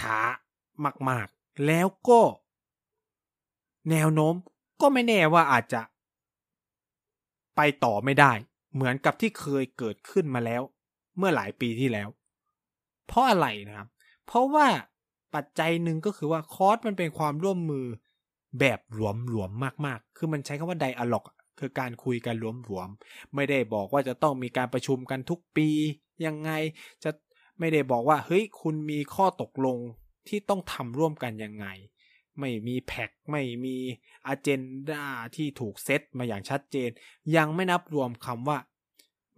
ช้าๆ มากๆ แล้วก็ แนวโน้มก็ไม่แน่ว่าอาจจะ ไปต่อไม่ได้ เหมือนกับที่เคยเกิดขึ้นมาแล้ว เมื่อหลายปีที่แล้ว เพราะอะไรนะครับ เพราะว่าปัจจัยหนึ่งก็คือว่าคอร์สมันเป็นความร่วมมือแบบหลวมๆมากๆ คือมันใช้คำว่าไดอะล็อกคือการคุยกันหลวมๆ ไม่ได้บอกว่าจะต้องมีการประชุมกันทุกปี ยังไงจะไม่ได้บอกว่าเฮ้ยคุณมีข้อตกลงที่ต้องทำร่วมกันยังไง ไม่มี pact ไม่มี agenda ที่ถูกเซตมาอย่างชัดเจน ยังไม่นับรวมคำว่า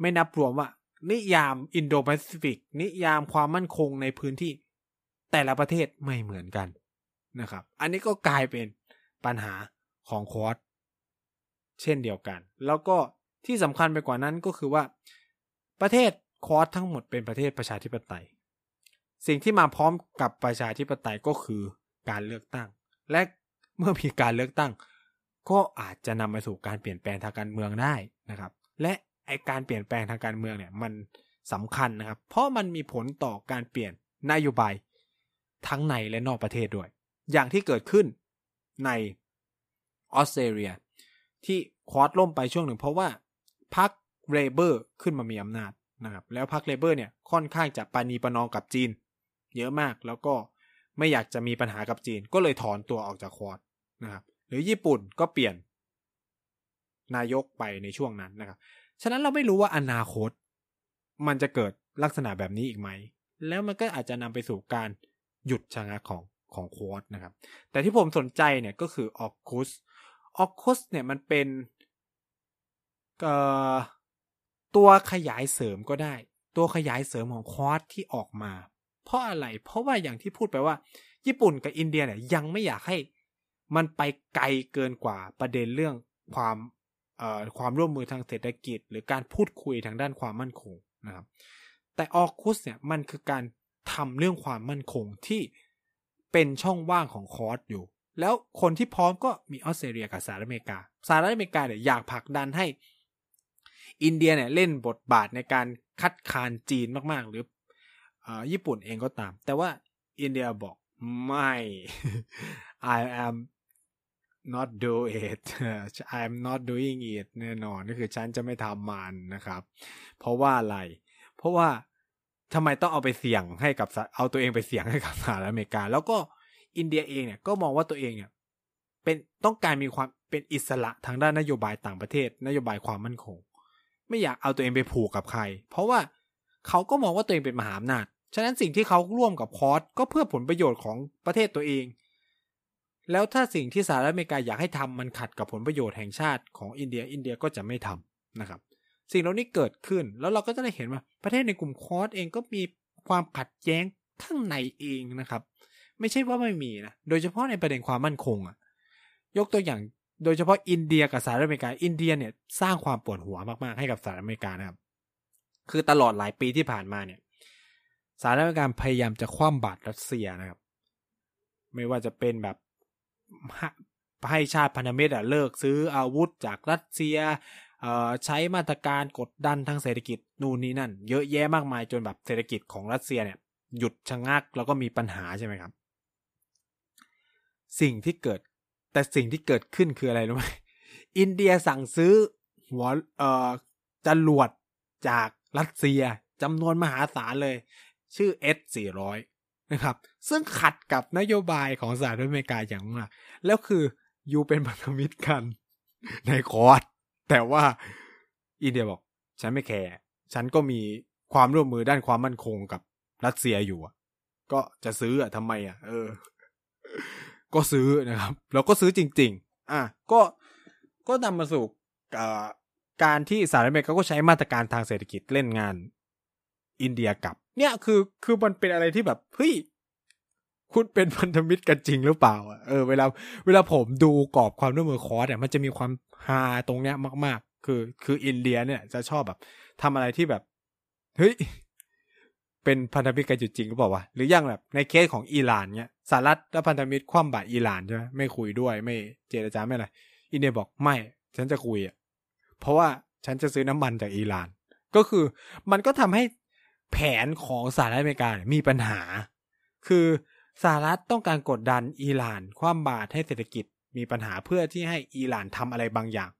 ไม่นับรวมว่า นิยามอินโดแปซิฟิกนิยามความมั่นคงในพื้นที่ แต่ละประเทศไม่เหมือนกันนะครับ อันนี้ก็กลายเป็นปัญหาของคอร์สเช่นเดียวกัน แล้วก็ที่สำคัญไปกว่านั้นก็คือว่า ประเทศคอร์สทั้งหมดเป็นประเทศประชาธิปไตย สิ่งที่มาพร้อมกับประชาธิปไตยก็คือการเลือกตั้ง และเมื่อมีการเลือกตั้ง ก็อาจจะนำไปสู่การเปลี่ยนแปลงทางการเมืองได้นะครับ และ ไอการเปลี่ยนแปลงทางการเมืองเนี่ยมันสำคัญนะครับ เพราะมันมีผลต่อการเปลี่ยนนโยบายทั้งในและนอกประเทศด้วย อย่างที่เกิดขึ้นในออสเตรเลีย ที่ควอดล่มไปช่วงหนึ่ง เพราะว่าพรรคเลเบอร์ขึ้นมามีอำนาจนะครับแล้วพรรคเลเบอร์เนี่ยค่อนข้างจะปานีประนองกับจีน เยอะมากแล้วก็ไม่อยากจะมีปัญหากับจีน ก็เลยถอนตัวออกจากควอดนะครับหรือญี่ปุ่นก็เปลี่ยนนายกไปในช่วงนั้นนะครับ ฉะนั้นเราไม่รู้ว่าอนาคต มันจะเกิดลักษณะแบบนี้อีกไหม แล้วมันก็อาจจะนำไปสู่การหยุดชะงักของของควอดนะครับ แต่ที่ผมสนใจเนี่ยก็คือออกคุสออกคุสเนี่ยมันเป็นตัวขยายเสริมก็ได้ ตัวขยายเสริมของควอดที่ออกมา เพราะอะไรเพราะว่าอย่างที่พูดไปว่า ญี่ปุ่นกับอินเดียเนี่ยยังไม่อยากให้มันไปไกลเกินกว่าประเด็นเรื่องความ ความร่วมมือทางเศรษฐกิจ หรือการพูดคุยทางด้านความมั่นคงนะครับแต่ออคุสเนี่ยมันคือการทำเรื่องความมั่นคงที่เป็นช่องว่างของคอร์สอยู่ แล้วคนที่พร้อมก็มีออสเตรเลียกับสหรัฐอเมริกาสหรัฐอเมริกาเนี่ยอยากผลักดันให้ อินเดียเนี่ยเล่นบทบาทในการคัดค้านจีนมากๆ หรืออญี่ปุ่นเองก็ตาม แต่ว่าอินเดียบอกไม่ I am not do it I'm not doing it แน่นอนก็คือฉันจะไม่ทำมันนะครับ เพราะว่าอะไร เพราะว่าทำไมต้องเอาไปเสี่ยงให้กับเอาตัวเองไปเสี่ยงให้กับสหรัฐอเมริกา แล้วก็อินเดียเองเนี่ยก็มองว่าตัวเองเนี่ยเป็นต้องการมีความเป็นอิสระทางด้านนโยบายต่างประเทศ นโยบายความมั่นคง ไม่อยากเอาตัวเองไปผูกกับใคร เพราะว่าเขาก็มองว่าตัวเองเป็นมหาอำนาจฉะนั้นสิ่งที่เขาร่วมกับคอร์สก็เพื่อผลประโยชน์ของประเทศตัวเอง แล้วถ้าสิ่งที่สหรัฐอเมริกาอยากให้ทำมันขัดกับผลประโยชน์แห่งชาติของอินเดียอินเดียก็จะไม่ทำนะครับ สิ่งเหล่านี้เกิดขึ้นแล้วเราก็จะได้เห็นว่าประเทศในกลุ่มคอร์สเองก็มีความขัดแย้งข้างในเองนะครับ ไม่ใช่ว่าไม่มีนะโดยเฉพาะในประเด็นความมั่นคงอะ่ะยกตัวอย่างโดยเฉพาะอินเดียกับสหรัฐอเมริกาอินเดียเนี่ยสร้างความปวดหัวมากๆให้กับสหรัฐอเมริกานะครับ คือตลอดหลายปีที่ผ่านมาเนี่ยสหรัฐอเมริกาพยายามจะคว่ำบาตรรัสเซียนะครับ ไม่ว่าจะเป็นแบบ ให้ชาติพันธมิตรเลิกซื้ออาวุธจากรัสเซียใช้มาตรการกดดันทางเศรษฐกิจนู่นนี่นั่น เยอะแยะมากมายจนแบบเศรษฐกิจของรัสเซียเนี่ยหยุดชะงักแล้วก็มีปัญหาใช่ไหมครับ สิ่งที่เกิดแต่สิ่งที่เกิดขึ้นคืออะไรรู้ไหมอินเดียสั่งซื้อหัวเอ่อจรวดจากรัสเซียจำนวนมหาศาลเลย ชื่อ S 400 นะครับ ซึ่งขัดกับนโยบายของสหรัฐอเมริกาอย่างมาก แล้วคือ you เป็นพันธมิตรกันในคอร์สแต่ว่าอินเดียบอก ฉันไม่แคร์ฉันก็มีความร่วมมือด้านความมั่นคงกับรัสเซียอยู่อะ ก็จะซื้ออะทำไมอะ เออ ก็ซื้อนะครับ แล้วก็ซื้อจริง ๆ อะก็ก็นำมาสู่การที่สหรัฐอเมริกาก็ใช้มาตรการทางเศรษฐกิจเล่นงาน อินเดียกับ เนี่ยคือคือมันเป็นอะไรที่แบบเฮ้ยคุณเป็นพันธมิตรกันจริงหรือเปล่าอะเออเวลาเวลาผมดูกรอบความร่วมมือคอร์สเนี่ยมันจะมีความฮาตรงเนี้ยมาก ๆ คือ คืออินเดียเนี่ยจะชอบแบบทำอะไรที่แบบเฮ้ยเป็นพันธมิตรกันจริงหรือเปล่าวะหรืออย่างแบบในเคสของอิหร่านเนี่ยสหรัฐและพันธมิตรคว่ำบาตรอิหร่านใช่ไหมไม่คุยด้วยไม่เจรจาไม่อะไรอินเดียบอกไม่ ฉันจะคุยอะเพราะว่าฉันจะซื้อน้ำมันจากอิหร่าน ก็คือมันก็ทำให้ แผนของสหรัฐอเมริกามีปัญหา คือสหรัฐต้องการกดดันอิหร่านคว่ำบาตรให้เศรษฐกิจมีปัญหาเพื่อที่ให้อิหร่านทำอะไรบางอย่าง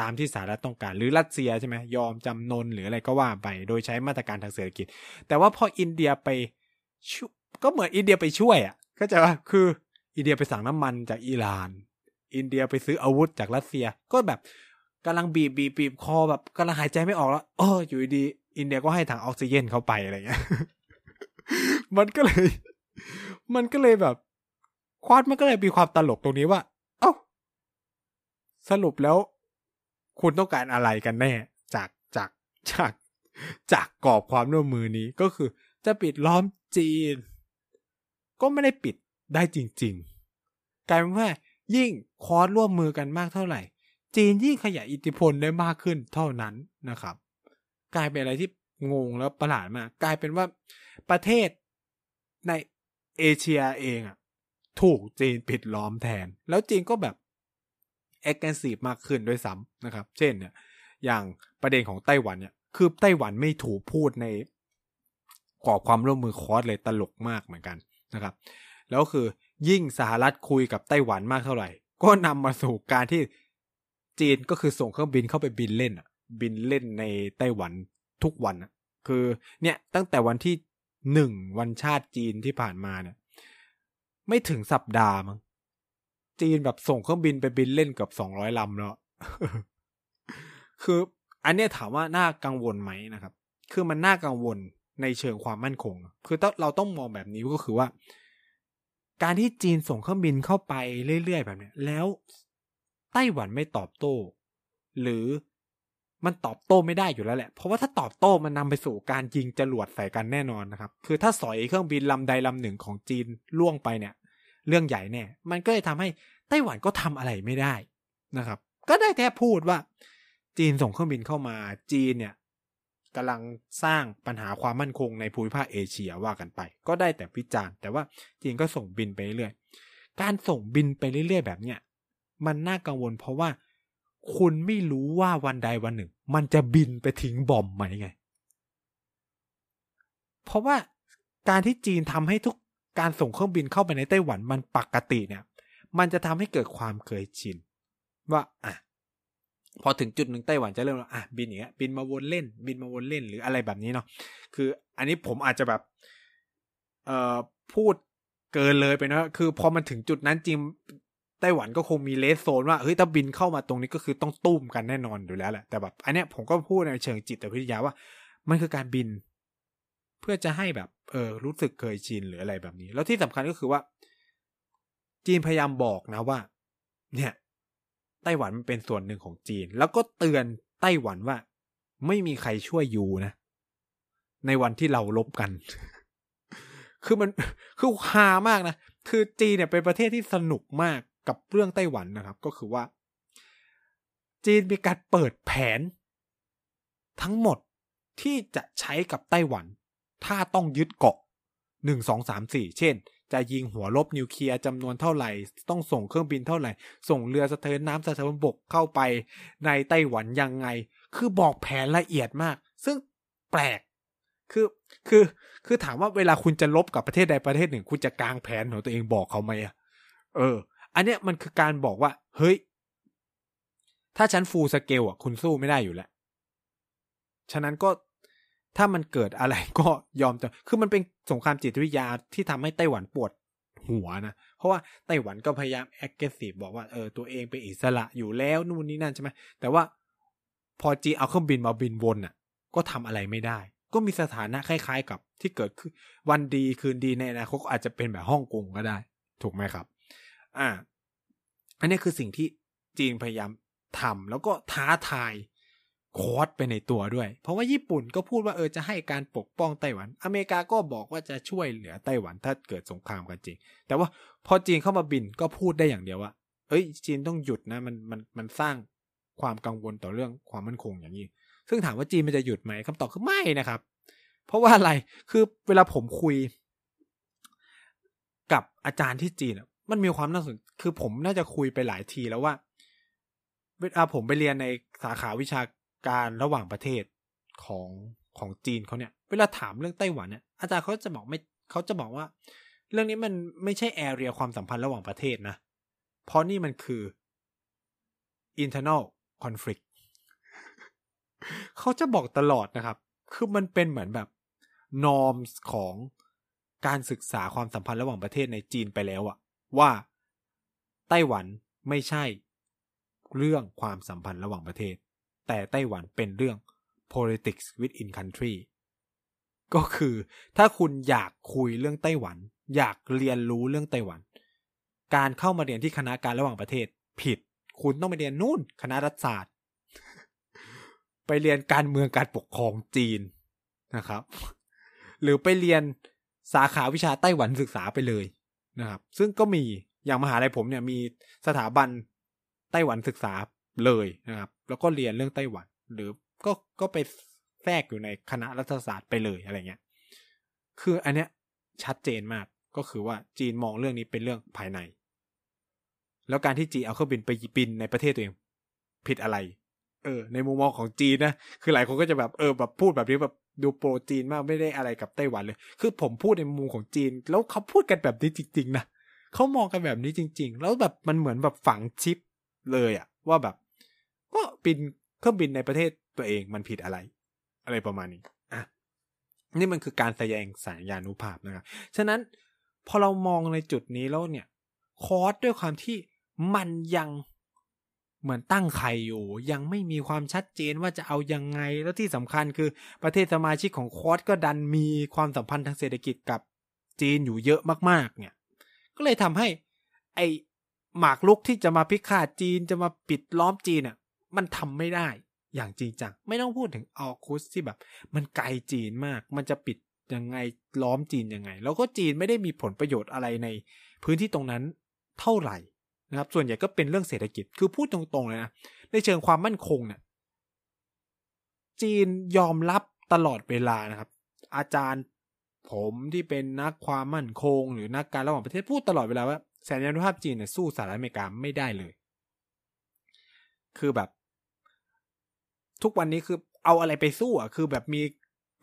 ตามที่สหรัฐต้องการหรือรัสเซียใช่ไหมยอมจำนนหรืออะไรก็ว่าไป โดยใช้มาตรการทางเศรษฐกิจ แต่ว่าพออินเดียไปก็เหมือนอินเดียไปช่วยอะก็จะว่าคืออินเดียไปสั่งน้ำมันจากอิหร่าน อินเดียไปซื้ออาวุธจากรัสเซีย ก็แบบกำลังบีบบีบบีบคอแบบกำลังหายใจไม่ออกแล้วเอออยู่ดี อินเดียก็ให้ถังออกซิเจนเข้าไปอะไรเงี้ย มันก็เลย มันก็เลยแบบควาดมันก็เลยมีความตลกตรงนี้ว่า เอ้า สรุปแล้ว คุณต้องการอะไรกันแน่ จากจากจาก จากกรอบความร่วมมือนี้ก็คือ จะปิดล้อมจีน ก็ไม่ได้ปิดได้จริง ๆกลายเป็นว่า ยิ่งคอร์สร่วมมือกันมากเท่าไหร่ จีนยิ่งขยายอิทธิพลได้มากขึ้นเท่านั้นนะครับ กลายเป็นอะไรที่งงแล้วประหลาดมาก กลายเป็นว่าประเทศในเอเชียเองอะ ถูกจีนปิดล้อมแทน แล้วจีนก็แบบเอ็กซ์ซีฟมากขึ้นด้วยซ้ำนะครับ เช่นเนี่ย อย่างประเด็นของไต้หวันเนี่ย คือไต้หวันไม่ถูกพูดในกรอบความร่วมมือคอร์สเลยตลกมากเหมือนกันนะครับ แล้วคือยิ่งสหรัฐคุยกับไต้หวันมากเท่าไหร่ ก็นำมาสู่การที่จีนก็คือส่งเครื่องบินเข้าไปบินเล่นอะ บินเล่นในไต้หวันทุกวันอะคือเนี่ยตั้งแต่วันที่หนึ่งวันชาติจีนที่ผ่านมาเนี่ยไม่ถึงสัปดาห์มั้งจีนแบบส่งเครื่องบินไปบินเล่นกับสองร้อยลำแล้วคืออันเนี้ยถามว่าน่ากังวลไหมนะครับ คือมันน่ากังวลในเชิงความมั่นคง คือเราต้องมองแบบนี้ก็คือว่า การที่จีนส่งเครื่องบินเข้าไปเรื่อยๆแบบเนี้ยแล้วไต้หวันไม่ตอบโต้ หรือ มันตอบโต้ไม่ได้อยู่แล้วแหละ เพราะว่าถ้าตอบโต้มันนำไปสู่การยิงจรวดใส่กันแน่นอนนะครับ คือถ้าสอยเครื่องบินลำใดลำหนึ่งของจีนล่วงไปเนี่ย เรื่องใหญ่แน่ มันก็เลยทำให้ไต้หวันก็ทำอะไรไม่ได้นะครับ ก็ได้แค่พูดว่า จีนส่งเครื่องบินเข้ามาจีนเนี่ยกำลังสร้างปัญหาความมั่นคงในภูมิภาคเอเชียว่ากันไป ก็ได้แต่พิจารณ์ แต่ว่าจีนก็ส่งบินไปเรื่อยการส่งบินไปเรื่อยๆแบบเนี้ยมันน่ากังวลเพราะว่า คุณไม่รู้ว่าวันใดวันหนึ่ง มันจะบินไปทิ้งบอมไหมไง เพราะว่าการที่จีนทำให้ทุกการส่งเครื่องบินเข้าไปในไต้หวันมันปกติเนี่ย มันจะทำให้เกิดความเคยชิน ว่าอะพอถึงจุดหนึ่งไต้หวันจะเริ่มอะบินอย่างเงี้ยบินมาวนเล่น บินมาวนเล่นหรืออะไรแบบนี้เนาะคือ อันนี้ผมอาจจะแบบ เอ่อพูดเกินเลยไปนะคือพอมันถึงจุดนั้นจริง ไต้หวันก็คงมีเลสโซนว่าเฮ้ยถ้าบินเข้ามาตรงนี้ก็คือต้องตุ้มกันแน่นอนอยู่แล้วแหละแต่แบบอันเนี้ยผมก็พูดในเชิงจิตวิทยาว่า มันคือการบิน เพื่อจะให้แบบเออรู้สึกเคยชินหรืออะไรแบบนี้ แล้วที่สำคัญก็คือว่า จีนพยายามบอกนะว่า เนี่ย ไต้หวันมันเป็นส่วนหนึ่งของจีน แล้วก็เตือนไต้หวันว่า ไม่มีใครช่วยยูนะ ในวันที่เราลบกัน คือมันคือฮามากนะคือจีนเนี่ยเป็นประเทศที่สนุกมาก กับเรื่องไต้หวันนะครับ ก็คือว่า จีนมีการเปิดแผน ทั้งหมดที่จะใช้กับไต้หวัน ถ้าต้องยึดเกาะหนึ่งสองสามสี่เช่น จะยิงหัวลบนิวเคลียร์จำนวนเท่าไหร่ ต้องส่งเครื่องบินเท่าไหร่ ส่งเรือสะเทินน้ำสะเทินบกเข้าไปในไต้หวันยังไง คือบอกแผนละเอียดมาก ซึ่งแปลกคือคือคือถามว่าเวลาคุณจะลบกับประเทศใดประเทศหนึ่ง คุณจะกางแผนของตัวเองบอกเขาไหมอะเออ อันเนี้ยมันคือการบอกว่า เฮ้ย ถ้าฉันฟูลสเกลอะ คุณสู้ไม่ได้อยู่แล้ว ฉะนั้นก็ถ้ามันเกิดอะไรก็ยอมจะคือมันเป็นสงครามจิตวิทยาที่ทำให้ไต้หวันปวดหัวนะ เพราะว่าไต้หวันก็พยายามแอคทีฟบอกว่าเออตัวเองเป็นอิสระอยู่แล้วนู่นนี่นั่นใช่ไหมแต่ว่าพอจีเอาเครื่องบินมาบินวนอะ ก็ทำอะไรไม่ได้ ก็มีสถานะคล้าย ๆ กับที่เกิดขึ้นวันดีคืนดีในอนาคตอาจจะเป็นแบบฮ่องกงก็ได้ ถูกไหมครับ อ่า อันนี้คือสิ่งที่จีนพยายามทำแล้วก็ท้าทายโคอสไปในตัวด้วย เพราะว่าญี่ปุ่นก็พูดว่าเออจะให้การปกป้องไต้หวัน อเมริกาก็บอกว่าจะช่วยเหลือไต้หวันถ้าเกิดสงครามกันจริง แต่ว่าพอจีนเข้ามาบินก็พูดได้อย่างเดียวว่า เอ้ย จีนต้องหยุดนะ มันมันมันสร้างความกังวลต่อเรื่องความมั่นคงอย่างนี้ ซึ่งถามว่าจีนมันจะหยุดไหมคำตอบคือไม่นะครับ เพราะว่าอะไร คือเวลาผมคุย กับอาจารย์ที่จีน มันมีความน่าสนคือผมน่าจะคุยไปหลายทีแล้วว่าเวลาผมไปเรียนในสาขาวิชาการระหว่างประเทศของของจีนเขาเนี่ย เวลาถามเรื่องไต้หวันเนี่ยอาจารย์เขาจะบอกไม่เขาจะบอกว่า เรื่องนี้มันไม่ใช่แอเรียความสัมพันธ์ระหว่างประเทศนะ เพราะนี่มันคือ internal conflict เขาจะบอกตลอดนะครับ คือมันเป็นเหมือนแบบ norms ของการศึกษาความสัมพันธ์ระหว่างประเทศในจีนไปแล้วอะ ว่า ไต้หวันไม่ใช่ เรื่องความสัมพันธ์ระหว่างประเทศ แต่ไต้หวันเป็นเรื่อง politics within country ก็คือถ้าคุณอยากคุยเรื่องไต้หวัน อยากเรียนรู้เรื่องไต้หวัน การเข้ามาเรียนที่คณะการระหว่างประเทศ ผิด คุณต้องไปเรียนนู่น คณะรัฐศาสตร์ ไปเรียนการเมืองการปกครองจีนนะครับ หรือไปเรียนสาขาวิชาไต้หวันศึกษาไปเลย นะครับ ซึ่งก็มีอย่างมหาลัยผมเนี่ยมีสถาบันไต้หวันศึกษาเลยนะครับ แล้วก็เรียนเรื่องไต้หวัน หรือก็ก็ไปแทรกอยู่ในคณะรัฐศาสตร์ไปเลยอะไรเงี้ย คืออันเนี้ยชัดเจนมากก็คือว่าจีนมองเรื่องนี้เป็นเรื่องภายใน แล้วการที่จีนเอาเครื่องบินไปบินในประเทศตัวเองผิดอะไร เออ ในมุมมองของจีนนะ คือหลายคนก็จะแบบเออแบบพูดแบบนี้แบบ ดูโปรจีนมากไม่ได้อะไรกับไต้หวันเลย คือผมพูดในมุมของจีน แล้วเขาพูดกันแบบนี้จริง ๆ นะเขามองกันแบบนี้จริง ๆ แล้วแบบมันเหมือนแบบฝังชิปเลยอะว่าแบบ ก็บินเครื่องบินในประเทศตัวเองมันผิดอะไร อะไรประมาณนี้อะนี่มันคือการแสดงสัญญาณุภาพนะครับฉะนั้นพอเรามองในจุดนี้แล้วเนี่ย คอร์สด้วยความที่มันยัง เหมือนตั้งไข่อยู่ ยังไม่มีความชัดเจนว่าจะเอายังไง แล้วที่สำคัญคือประเทศสมาชิกของคอร์สก็ดันมีความสัมพันธ์ทางเศรษฐกิจกับจีนอยู่เยอะมากๆ เนี่ย ก็เลยทำให้ ไอหมากลุกที่จะมาพิฆาตจีนจะมาปิดล้อมจีนอะ มันทำไม่ได้อย่างจริงจัง ไม่ต้องพูดถึงออคุสที่แบบ มันไกลจีนมาก มันจะปิดยังไงล้อมจีนยังไง แล้วก็จีนไม่ได้มีผลประโยชน์อะไรในพื้นที่ตรงนั้นเท่าไหร่ นะครับ ส่วนใหญ่ก็เป็นเรื่องเศรษฐกิจ คือพูดตรงๆเลยนะ ในเชิงความมั่นคงเนี่ย จีนยอมรับตลอดเวลานะครับ อาจารย์ผมที่เป็นนักความมั่นคง หรือนักการระหว่างประเทศพูดตลอดเวลาว่าแสนยานุภาพจีนเนี่ยสู้สหรัฐอเมริกาไม่ได้เลย คือแบบ ทุกวันนี้คือเอาอะไรไปสู้อะ คือแบบมี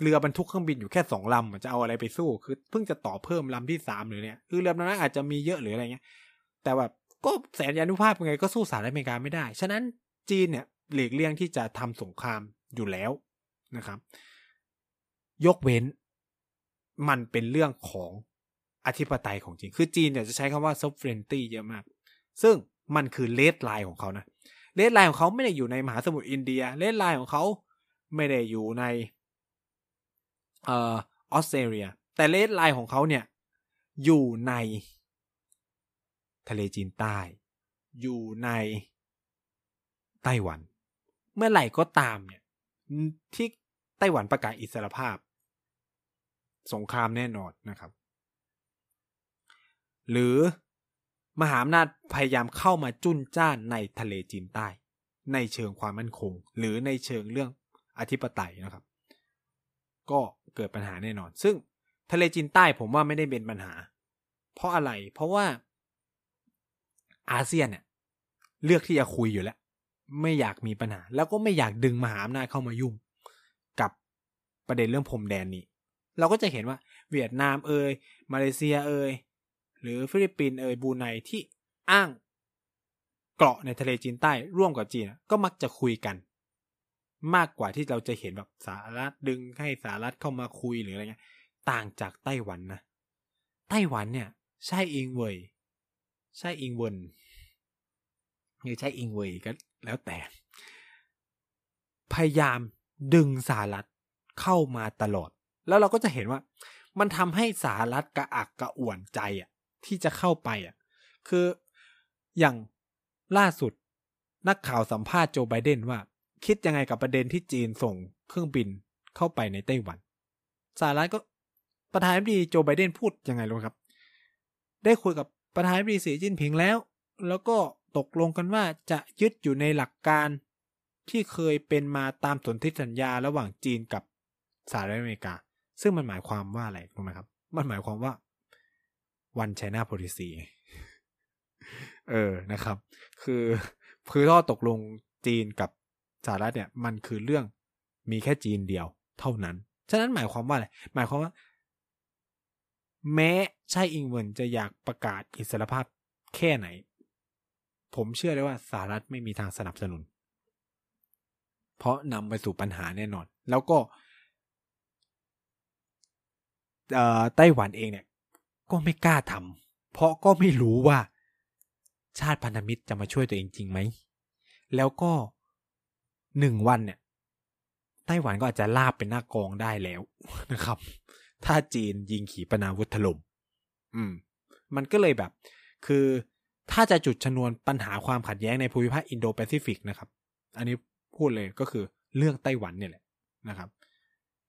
เรือบรรทุกเครื่องบินอยู่แค่สองลำจะเอาอะไรไปสู้ คือเพิ่งจะต่อเพิ่มลำที่สามหรือเนี่ย คือเรือลำนั้นอาจจะมีเยอะหรืออะไรเงี้ย แต่แบบ ก็แสนยานุภาพยังไงก็สู้สหรัฐอเมริกาไม่ได้ ฉะนั้นจีนเนี่ยหลีกเลี่ยงที่จะทำสงครามอยู่แล้วนะครับ ยกเว้นมันเป็นเรื่องของอธิปไตยของจีน คือจีนเนี่ยจะใช้คำว่า sovereignty เยอะมาก ซึ่งมันคือ red line ของเขานะ red line ของเขาไม่ได้อยู่ในมหาสมุทรอินเดีย red line ของเขาไม่ได้อยู่ในเอ่อออสเตรเลีย แต่ red line ของเขาเนี่ยอยู่ใน ทะเลจีนใต้ อยู่ในไต้หวัน เมื่อไหร่ก็ตามเนี่ย ที่ไต้หวันประกาศอิสรภาพ สงครามแน่นอนนะครับ หรือมหาอำนาจพยายามเข้ามาจุนจ้านในทะเลจีนใต้ ในเชิงความมั่นคง หรือในเชิงเรื่องอธิปไตยนะครับ ก็เกิดปัญหาแน่นอน ซึ่งทะเลจีนใต้ผมว่าไม่ได้เป็นปัญหา เพราะอะไรเพราะว่า อาเซียนเนี่ยเลือกที่จะคุยอยู่แล้ว ไม่อยากมีปัญหา แล้วก็ไม่อยากดึงมหาอำนาจเข้ามายุ่ง กับประเด็นเรื่องพรมแดนนี้ เราก็จะเห็นว่าเวียดนามเอ่ยมาเลเซียเอ่ยหรือฟิลิปปินส์เอ่ยบูไนที่อ้างเกาะในทะเลจีนใต้ร่วมกับจีนก็มักจะคุยกัน มากกว่าที่เราจะเห็นแบบสหรัฐดึงให้สหรัฐเข้ามาคุยหรืออะไรเงี้ย ต่างจากไต้หวันนะไต้หวันเนี่ย ใช่เองเวย ใช่อิงเวินหรือใช่อิงเวยก็แล้วแต่ พยายามดึงสหรัฐเข้ามาตลอด แล้วเราก็จะเห็นว่า มันทำให้สหรัฐกระอักกระอ่วนใจอะ ที่จะเข้าไปอะ คืออย่างล่าสุดนักข่าวสัมภาษณ์โจไบเดนว่า คิดยังไงกับประเด็นที่จีนส่งเครื่องบินเข้าไปในไต้หวันสหรัฐก็ประธานาธิบดีโจไบเดนพูดยังไงรู้ครับ ได้คุยกับ ประธานาธิบดีสีจิ้นผิงแล้ว แล้วก็ตกลงกันว่าจะยึดอยู่ในหลักการที่เคยเป็นมาตามสนธิสัญญาระหว่างจีนกับสหรัฐอเมริกา ซึ่งมันหมายความว่าอะไรรู้ไหมครับ มันหมายความว่า one China policy เออนะครับ คือคือข้อตกลงจีนกับสหรัฐเนี่ย มันคือเรื่องมีแค่จีนเดียวเท่านั้น ฉะนั้นหมายความว่าอะไร หมายความว่า แม้ใช่อิงเวิร์นจะอยากประกาศอิสรภาพแค่ไหน ผมเชื่อเลยว่าสหรัฐไม่มีทางสนับสนุน เพราะนำไปสู่ปัญหาแน่นอน แล้วก็ไต้หวันเองเนี่ยก็ไม่กล้าทำเพราะก็ไม่รู้ว่าชาติพันธมิตรจะมาช่วยตัวเองจริงไหม แล้วก็หนึ่งวันเนี่ย ไต้หวันก็อาจจะลาบเป็นหน้ากองได้แล้วนะครับ ถ้าจีนยิงขีปนาวุธถล่มอืม มันก็เลยแบบ คือถ้าจะจุดชนวนปัญหาความขัดแย้งในภูมิภาคอินโดแปซิฟิกนะครับ อันนี้พูดเลยก็คือเรื่องไต้หวันเนี่ยแหละนะครับ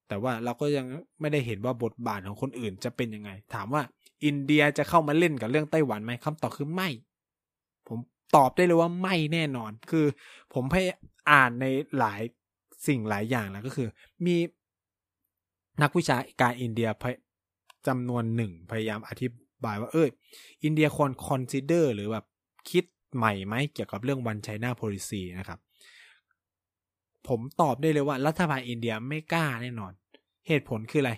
แต่ว่าเราก็ยังไม่ได้เห็นว่าบทบาทของคนอื่นจะเป็นยังไง ถามว่าอินเดียจะเข้ามาเล่นกับเรื่องไต้หวันไหมคำตอบคือไม่ ผมตอบได้เลยว่าไม่แน่นอน คือ ผมพยายามอ่านในหลายสิ่งหลายอย่างแล้วก็คือ มี นักวิชาการอินเดียจำนวนหนึ่งพยายามอธิบายว่าเอออินเดียควร consider หรือแบบคิดใหม่ไหมเกี่ยวกับเรื่อง One China Policy นะครับ ผมตอบได้เลยว่ารัฐบาลอินเดียไม่กล้าแน่นอน เหตุผลคืออะไร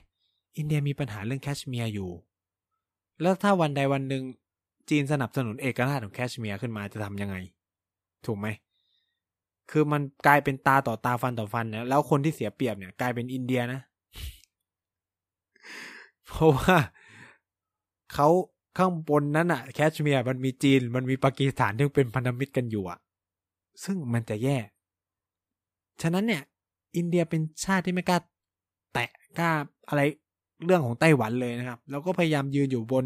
อินเดียมีปัญหาเรื่องแคชเมียร์อยู่ แล้วถ้าวันใดวันหนึ่งจีนสนับสนุนเอกราชของแคชเมียร์ขึ้นมาจะทำยังไง ถูกไหม คือมันกลายเป็นตาต่อตาฟันต่อฟันเนี่ยแล้วคนที่เสียเปรียบเนี่ยกลายเป็นอินเดียนะ เพราะว่าเขาข้างบนนั้นอะแคชเมียร์มันมีจีนมันมีปากีสถานที่เป็นพันธมิตรกันอยู่อะซึ่งมันจะแย่ ฉะนั้นเนี่ย อินเดียเป็นชาติที่ไม่กล้าแตะกล้าอะไรเรื่องของไต้หวันเลยนะครับ แล้วก็พยายามยืนอยู่บน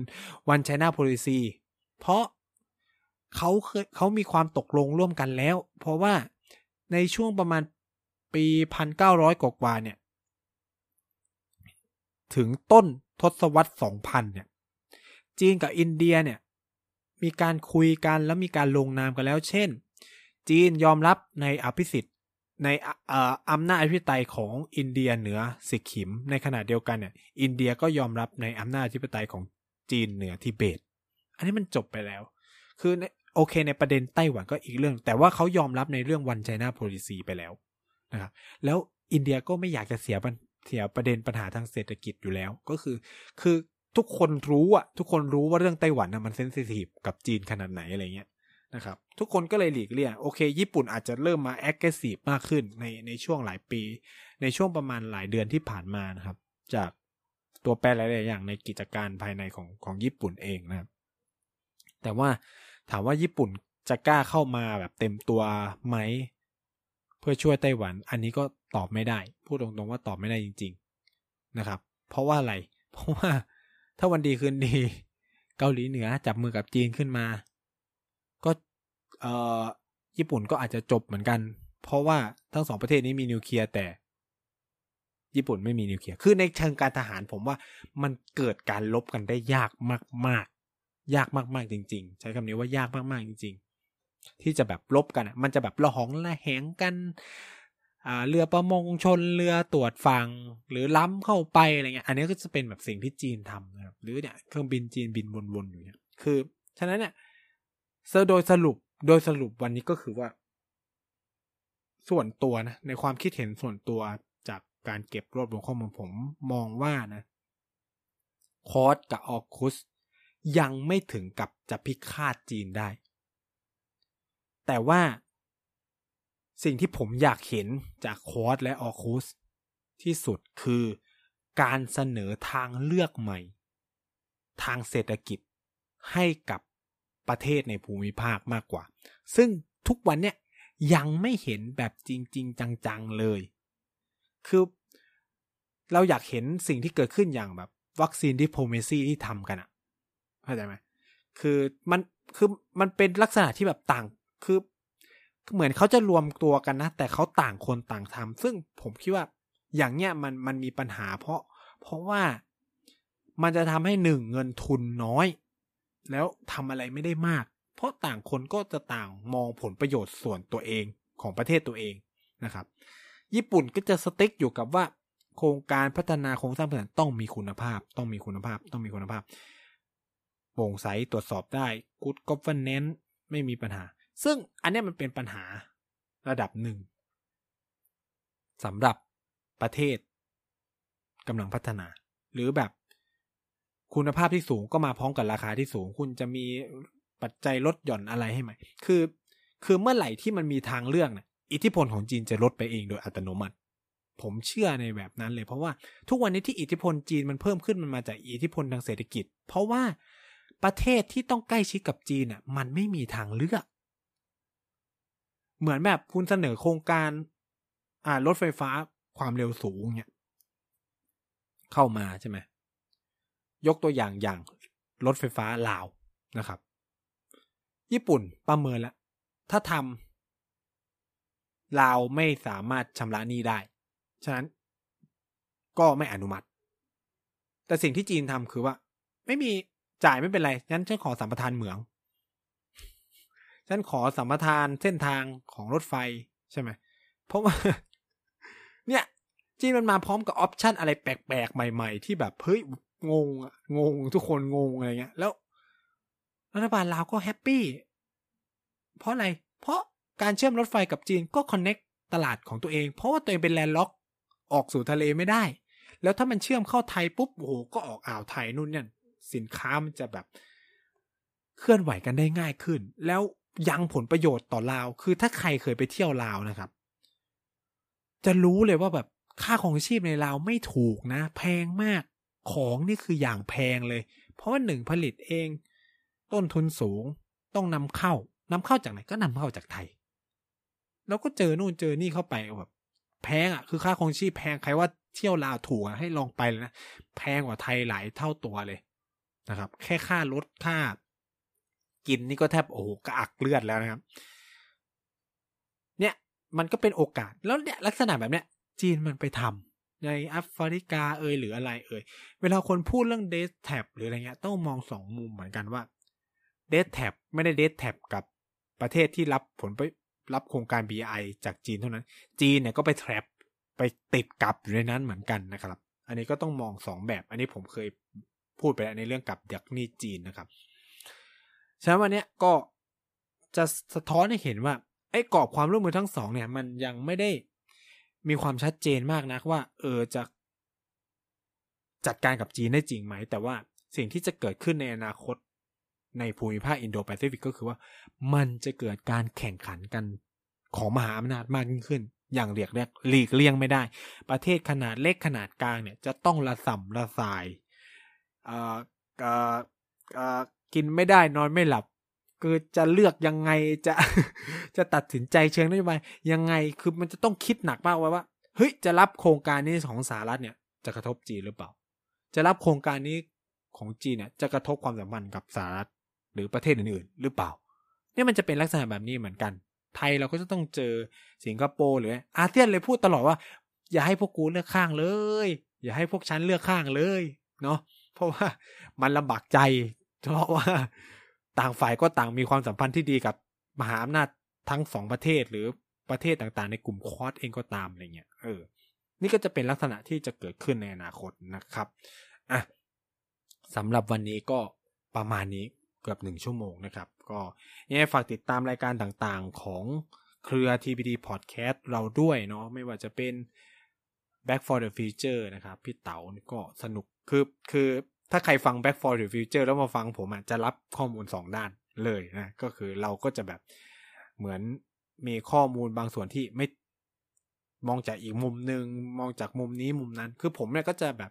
วันไชน่าโพลิซีเพราะเขาเคยเขามีความตกลงร่วมกันแล้ว เพราะว่าในช่วงประมาณปีพันเก้าร้อยกว่าเนี่ย ถึงต้นทศวรรษสองพันเนี่ย จีนกับอินเดียเนี่ย มีการคุยกันแล้วมีการลงนามกันแล้ว เช่น จีนยอมรับในอภิสิทธิ์ในอำนาจอธิปไตยของอินเดียเหนือสิกขิม ในขณะเดียวกันเนี่ย อินเดียก็ยอมรับในอำนาจอธิปไตยของจีนเหนือทิเบต อันนี้มันจบไปแล้ว คือโอเคในประเด็นไต้หวันก็อีกเรื่อง แต่ว่าเขายอมรับในเรื่อง One China Policy ไปแล้วนะครับ แล้วอินเดียก็ไม่อยากจะเสีย เสียประเด็นปัญหาทางเศรษฐกิจอยู่แล้ว ก็คือ คือทุกคนรู้อะทุกคนรู้ว่าเรื่องไต้หวันนะมัน sensitive กับจีนขนาดไหนอะไรเงี้ยนะครับ ทุกคนก็เลยหลีกเลี่ยงโอเค ญี่ปุ่นอาจจะเริ่มมา active มากขึ้นในในช่วงหลายปี ในช่วงประมาณหลายเดือนที่ผ่านมานะครับ จากตัวแปรหลายๆอย่างในกิจการภายในของของญี่ปุ่นเองนะครับ แต่ว่าถามว่าญี่ปุ่นจะกล้าเข้ามาแบบเต็มตัวไหม เพื่อช่วยไต้หวัน อันนี้ก็ตอบไม่ได้ พูดตรงๆว่าตอบไม่ได้จริง ๆนะครับ เพราะว่าอะไร เพราะว่าถ้าวันดีคืนดี เกาหลีเหนือจับมือกับจีนขึ้นมา ก็เอ่อญี่ปุ่นก็อาจจะจบเหมือนกัน เพราะว่าทั้งสองประเทศนี้มีนิวเคลียร์แต่ ญี่ปุ่นไม่มีนิวเคลียร์ คือในเชิงการทหารผมว่ามันเกิดการลบกันได้ยากมาก ๆ ยากมาก ๆ จริง ๆ ใช้คำนี้ว่ายากมาก ๆ จริง ๆ ที่จะแบบลบกันมันจะแบบละหองละแหงกันเรือประมงชนเรือตรวจฝั่งหรือล้ำเข้าไปอะไรเงี้ย อันนี้ก็จะเป็นแบบสิ่งที่จีนทำนะครับหรือเนี่ยเครื่องบินจีนบินวนๆอยู่เนี่ยคือ ฉะนั้นเนี่ยโดยสรุปโดยสรุปวันนี้ก็คือว่า ส่วนตัวนะในความคิดเห็นส่วนตัวจากการเก็บรวบรวมข้อมูลผมมองว่านะคอสกับออคุสยังไม่ถึงกับจะพิฆาตจีนได้ แต่ว่าสิ่งที่ผมอยากเห็นจากคอร์สและออคุสที่สุดคือการเสนอทางเลือกใหม่ ทางเศรษฐกิจให้กับประเทศในภูมิภาคมากกว่า ซึ่งทุกวันเนี่ยยังไม่เห็นแบบจริง ๆ จัง ๆ เลย คือเราอยากเห็นสิ่งที่เกิดขึ้นอย่างแบบ วัคซีนดิโพเมซีที่ทำกันอะเข้าใจไหมคือมันคือมันเป็นลักษณะที่แบบต่าง คือเหมือนเขาจะรวมตัวกันนะ แต่เขาต่างคนต่างทำซึ่งผมคิดว่าอย่างเนี้ยมันมันมีปัญหา เพราะ เพราะว่ามันจะทำให้หนึ่งเงินทุนน้อย แล้วทำอะไรไม่ได้มาก เพราะต่างคนก็จะต่างมองผลประโยชน์ส่วนตัวเองของประเทศตัวเองนะครับ ญี่ปุ่นก็จะสติ๊กอยู่กับว่า โครงการพัฒนาโครงสร้างพื้นฐานต้องมีคุณภาพ ต้องมีคุณภาพ ต้องมีคุณภาพโปร่งใสตรวจสอบได้ good governance ไม่มีปัญหา ซึ่งอันนี้มันเป็นปัญหาระดับหนึ่งสำหรับประเทศกำลังพัฒนา หรือแบบคุณภาพที่สูงก็มาพร้อมกับราคาที่สูง คุณจะมีปัจจัยลดหย่อนอะไรให้ไหม คือ คือเมื่อไหร่ที่มันมีทางเลือกนี่ยอิทธิพลของจีนจะลดไปเองโดยอัตโนมัติ ผมเชื่อในแบบนั้นเลย เพราะว่าทุกวันนี้ที่อิทธิพลจีนมันเพิ่มขึ้นมันมาจากอิทธิพลทางเศรษฐกิจ เพราะว่าประเทศที่ต้องใกล้ชิดกับจีนอะ มันไม่มีทางเลือก เหมือนแบบคุณเสนอโครงการ อ่ารถไฟฟ้าความเร็วสูงเนี่ยเข้ามาใช่ไหมยกตัวอย่างอย่างรถไฟฟ้าลาวนะครับ ญี่ปุ่นประเมินแล้ว ถ้าทำลาวไม่สามารถชำระหนี้ได้ ฉะนั้น ก็ไม่อนุมัติ แต่สิ่งที่จีนทำคือว่า ไม่มีจ่ายไม่เป็นไรงั้นฉันขอสัมปทานเหมือง ฉันขอสัมปทานเส้นทางของรถไฟใช่ไหมเพราะว่า เนี่ยจีนมันมาพร้อมกับ option อะไรแปลกๆ ใหม่ๆ ที่แบบเฮ้ยงงอะงงทุกคนงงอะไรเงี้ย แล้วรัฐบาลลาวก็ happy เพราะอะไร เพราะการเชื่อมรถไฟกับจีนก็คอนเน็กตลาดของตัวเอง เพราะว่าตัวเองเป็นแลนด์ล็อก ออกสู่ทะเลไม่ได้ แล้วถ้ามันเชื่อมเข้าไทยปุ๊บโอ้โหก็ออกอ่าวไทยนู่นเนี่ยสินค้ามันจะแบบ เคลื่อนไหวกันได้ง่ายขึ้น แล้ว ยังผลประโยชน์ต่อลาว คือถ้าใครเคยไปเที่ยวลาวนะครับ จะรู้เลยว่าแบบค่าของชีพในลาวไม่ถูกนะ แพงมากของนี่คืออย่างแพงเลย เพราะว่าหนึ่งผลิตเอง ต้นทุนสูงต้องนำเข้านำเข้าจากไหนก็นำเข้าจากไทย แล้วก็เจอนู่นเจอนี่เข้าไปแบบแพงอะคือค่าครองชีพแพงใครว่าเที่ยวลาวถูกอะให้ลองไปเลยนะ แพงกว่าไทยหลายเท่าตัวเลยนะครับ แค่ค่ารถค่า กินนี่ก็แทบโอ้โหกระอักเลือดแล้วนะครับ เนี่ยมันก็เป็นโอกาสแล้วเนี่ยลักษณะแบบเนี้ย จีนมันไปทำในแอฟริกาเอยหรืออะไรเอยเวลาคนพูดเรื่องเดสแท็บหรืออะไรเงี้ยต้องมองสองมุมเหมือนกันว่าเดสแท็บไม่ได้เดสแท็บกับประเทศที่รับผลไปรับโครงการ BI จากจีนเท่านั้น จีนเนี่ยก็ไปแทรปไปติดกับอยู่ในนั้นเหมือนกันนะครับ อันนี้ก็ต้องมองสองแบบ อันนี้ผมเคยพูดไปในเรื่องกับดักนี่จีนนะครับ ฉะนั้นวันนี้ก็จะสะท้อนให้เห็นว่า ไอ้กรอบความร่วมมือทั้งสองเนี่ย มันยังไม่ได้มีความชัดเจนมากนักว่า เออจะจัดการกับจีนได้จริงไหม แต่ว่าสิ่งที่จะเกิดขึ้นในอนาคตในภูมิภาคอินโดแปซิฟิกก็คือว่า มันจะเกิดการแข่งขันกันของมหาอำนาจมากยิ่งขึ้น อย่างเรียกเรียกหลีกเลี่ยงไม่ได้ ประเทศขนาดเล็กขนาดกลางเนี่ย จะต้องระส่ำระสาย กินไม่ได้นอนไม่หลับ คือจะเลือกยังไงจะจะตัดสินใจเชิงนโยบายยังไงคือมันจะต้องคิดหนักมากว่าว่าเฮ้ยจะรับโครงการนี้ของสหรัฐเนี่ย จะกระทบจีนหรือเปล่า จะรับโครงการนี้ของจีนเนี่ย จะกระทบความสัมพันธ์กับสหรัฐหรือประเทศอื่นๆ หรือเปล่า เนี่ยมันจะเป็นลักษณะแบบนี้เหมือนกัน ไทยเราก็จะต้องเจอสิงคโปร์หรืออาเซียนเลยพูดตลอดว่า อย่าให้พวกกูเลือกข้างเลย อย่าให้พวกฉันเลือกข้างเลยเนาะเพราะว่ามันลำบากใจ เพราะว่าต่างฝ่ายก็ต่างมีความสัมพันธ์ที่ดีกับมหาอำนาจทั้งสองประเทศหรือประเทศต่างๆ ในกลุ่มคอร์สเองก็ตามอะไรเงี้ยเออ นี่ก็จะเป็นลักษณะที่จะเกิดขึ้นในอนาคตนะครับอะสำหรับวันนี้ก็ประมาณนี้เกือบหนึ่งชั่วโมงนะครับ ก็ยังไงฝากติดตามรายการต่างๆของเครือ TPD Podcast เราด้วยเนาะไม่ว่าจะเป็น Back for the Future นะครับ พี่เต๋าก็สนุกคือคือ ถ้าใครฟัง Back for the Future แล้วมาฟังผมอะจะรับข้อมูลสองด้านเลยนะ ก็คือเราก็จะแบบเหมือนมีข้อมูลบางส่วนที่ไม่มองจากอีกมุมหนึ่งมองจากมุมนี้มุมนั้น คือผมเนี่ยก็จะแบบ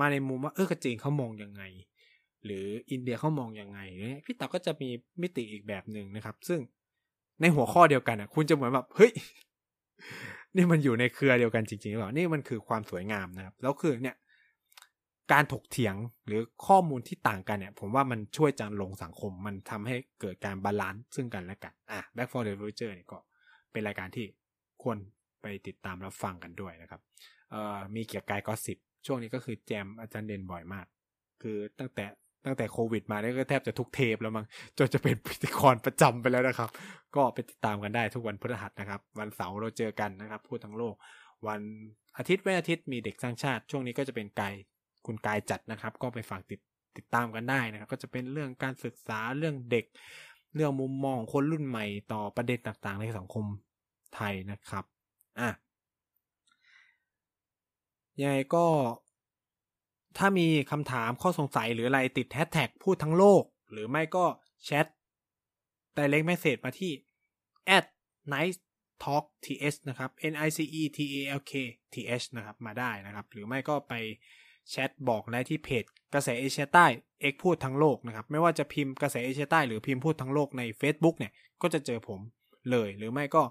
มาในมุมว่าเออกระจีนเขามองยังไง หรืออินเดียเขามองยังไงเนี่ยพี่ต๋าก็จะมีมิติอีกแบบหนึ่งนะครับ ซึ่งในหัวข้อเดียวกันอะ คุณจะเหมือนแบบเฮ้ยนี่มันอยู่ในเครือเดียวกันจริงๆหรือเปล่านี่มันคือความสวยงามนะครับ แล้วคือเนี่ย การถกเถียงหรือข้อมูลที่ต่างกันเนี่ย ผมว่ามันช่วยจรรโลงสังคม มันทำให้เกิดการ balance ซึ่งกันและกันอะ Back for the Future เนี่ยก็เป็นรายการที่ควรไปติดตามรับฟังกันด้วยนะครับเอ่อมีเกี่ยวกับก็สิบช่วงนี้ก็คือแจมอาจารย์เด่นบ่อยมาก คือตั้งแต่ตั้งแต่โควิดมาเนี่ยก็แทบจะทุกเทปแล้วมั้งจนจะเป็นพิธีกรประจำไปแล้วนะครับ ก็ไปติดตามกันได้ทุกวันพฤหัสนะครับ วันเสาร์เราเจอกันนะครับพูดทั้งโลก วันอาทิตย์วันอาทิตย์มีเด็กสร้างชาติ ช่วงนี้ก็จะเป็นไก คุณกายจัดนะครับ ก็ไปฝากติดติดตามกันได้นะครับ ก็จะเป็นเรื่องการศึกษาเรื่องเด็ก เรื่องมุมมองคนรุ่นใหม่ต่อประเด็นต่างๆ ในสังคมไทยนะครับอะยังไงก็ถ้ามีคำถามข้อสงสัยหรืออะไรติดแฮชแท็กพูดทั้งโลก หรือไม่ก็แชท direct message มาที่ at nice talk th นะครับ n i c e t a l k t h นะครับ มาได้นะครับ หรือไม่ก็ไป แชทบอกได้ที่เพจกระแสเอเชียใต้เอกพูดทั้งโลกนะครับไม่ว่าจะพิมพ์กระแสเอเชียใต้หรือพิมพ์พูดทั้งโลกใน Facebook เนี่ยก็จะเจอผมเลยหรือไม่ก็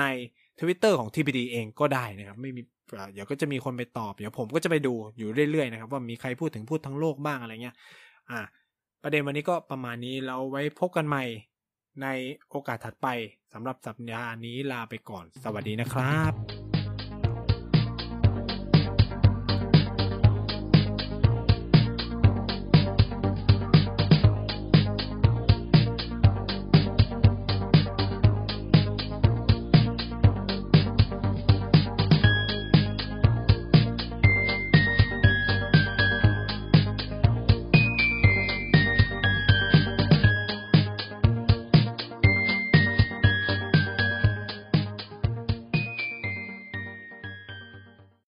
ใน Twitter ของ TPD เองก็ได้นะครับไม่มีเดี๋ยวก็จะมีคนไปตอบ เดี๋ยวผมก็จะไปดูอยู่เรื่อยๆนะครับว่ามีใครพูดถึงพูดทั้งโลกบ้างอะไรเงี้ยอ่าประเด็นวันนี้ก็ประมาณนี้เราไว้พบกันใหม่ในโอกาสถัดไปสำหรับสัปดาห์นี้ลาไปก่อน สวัสดีนะครับ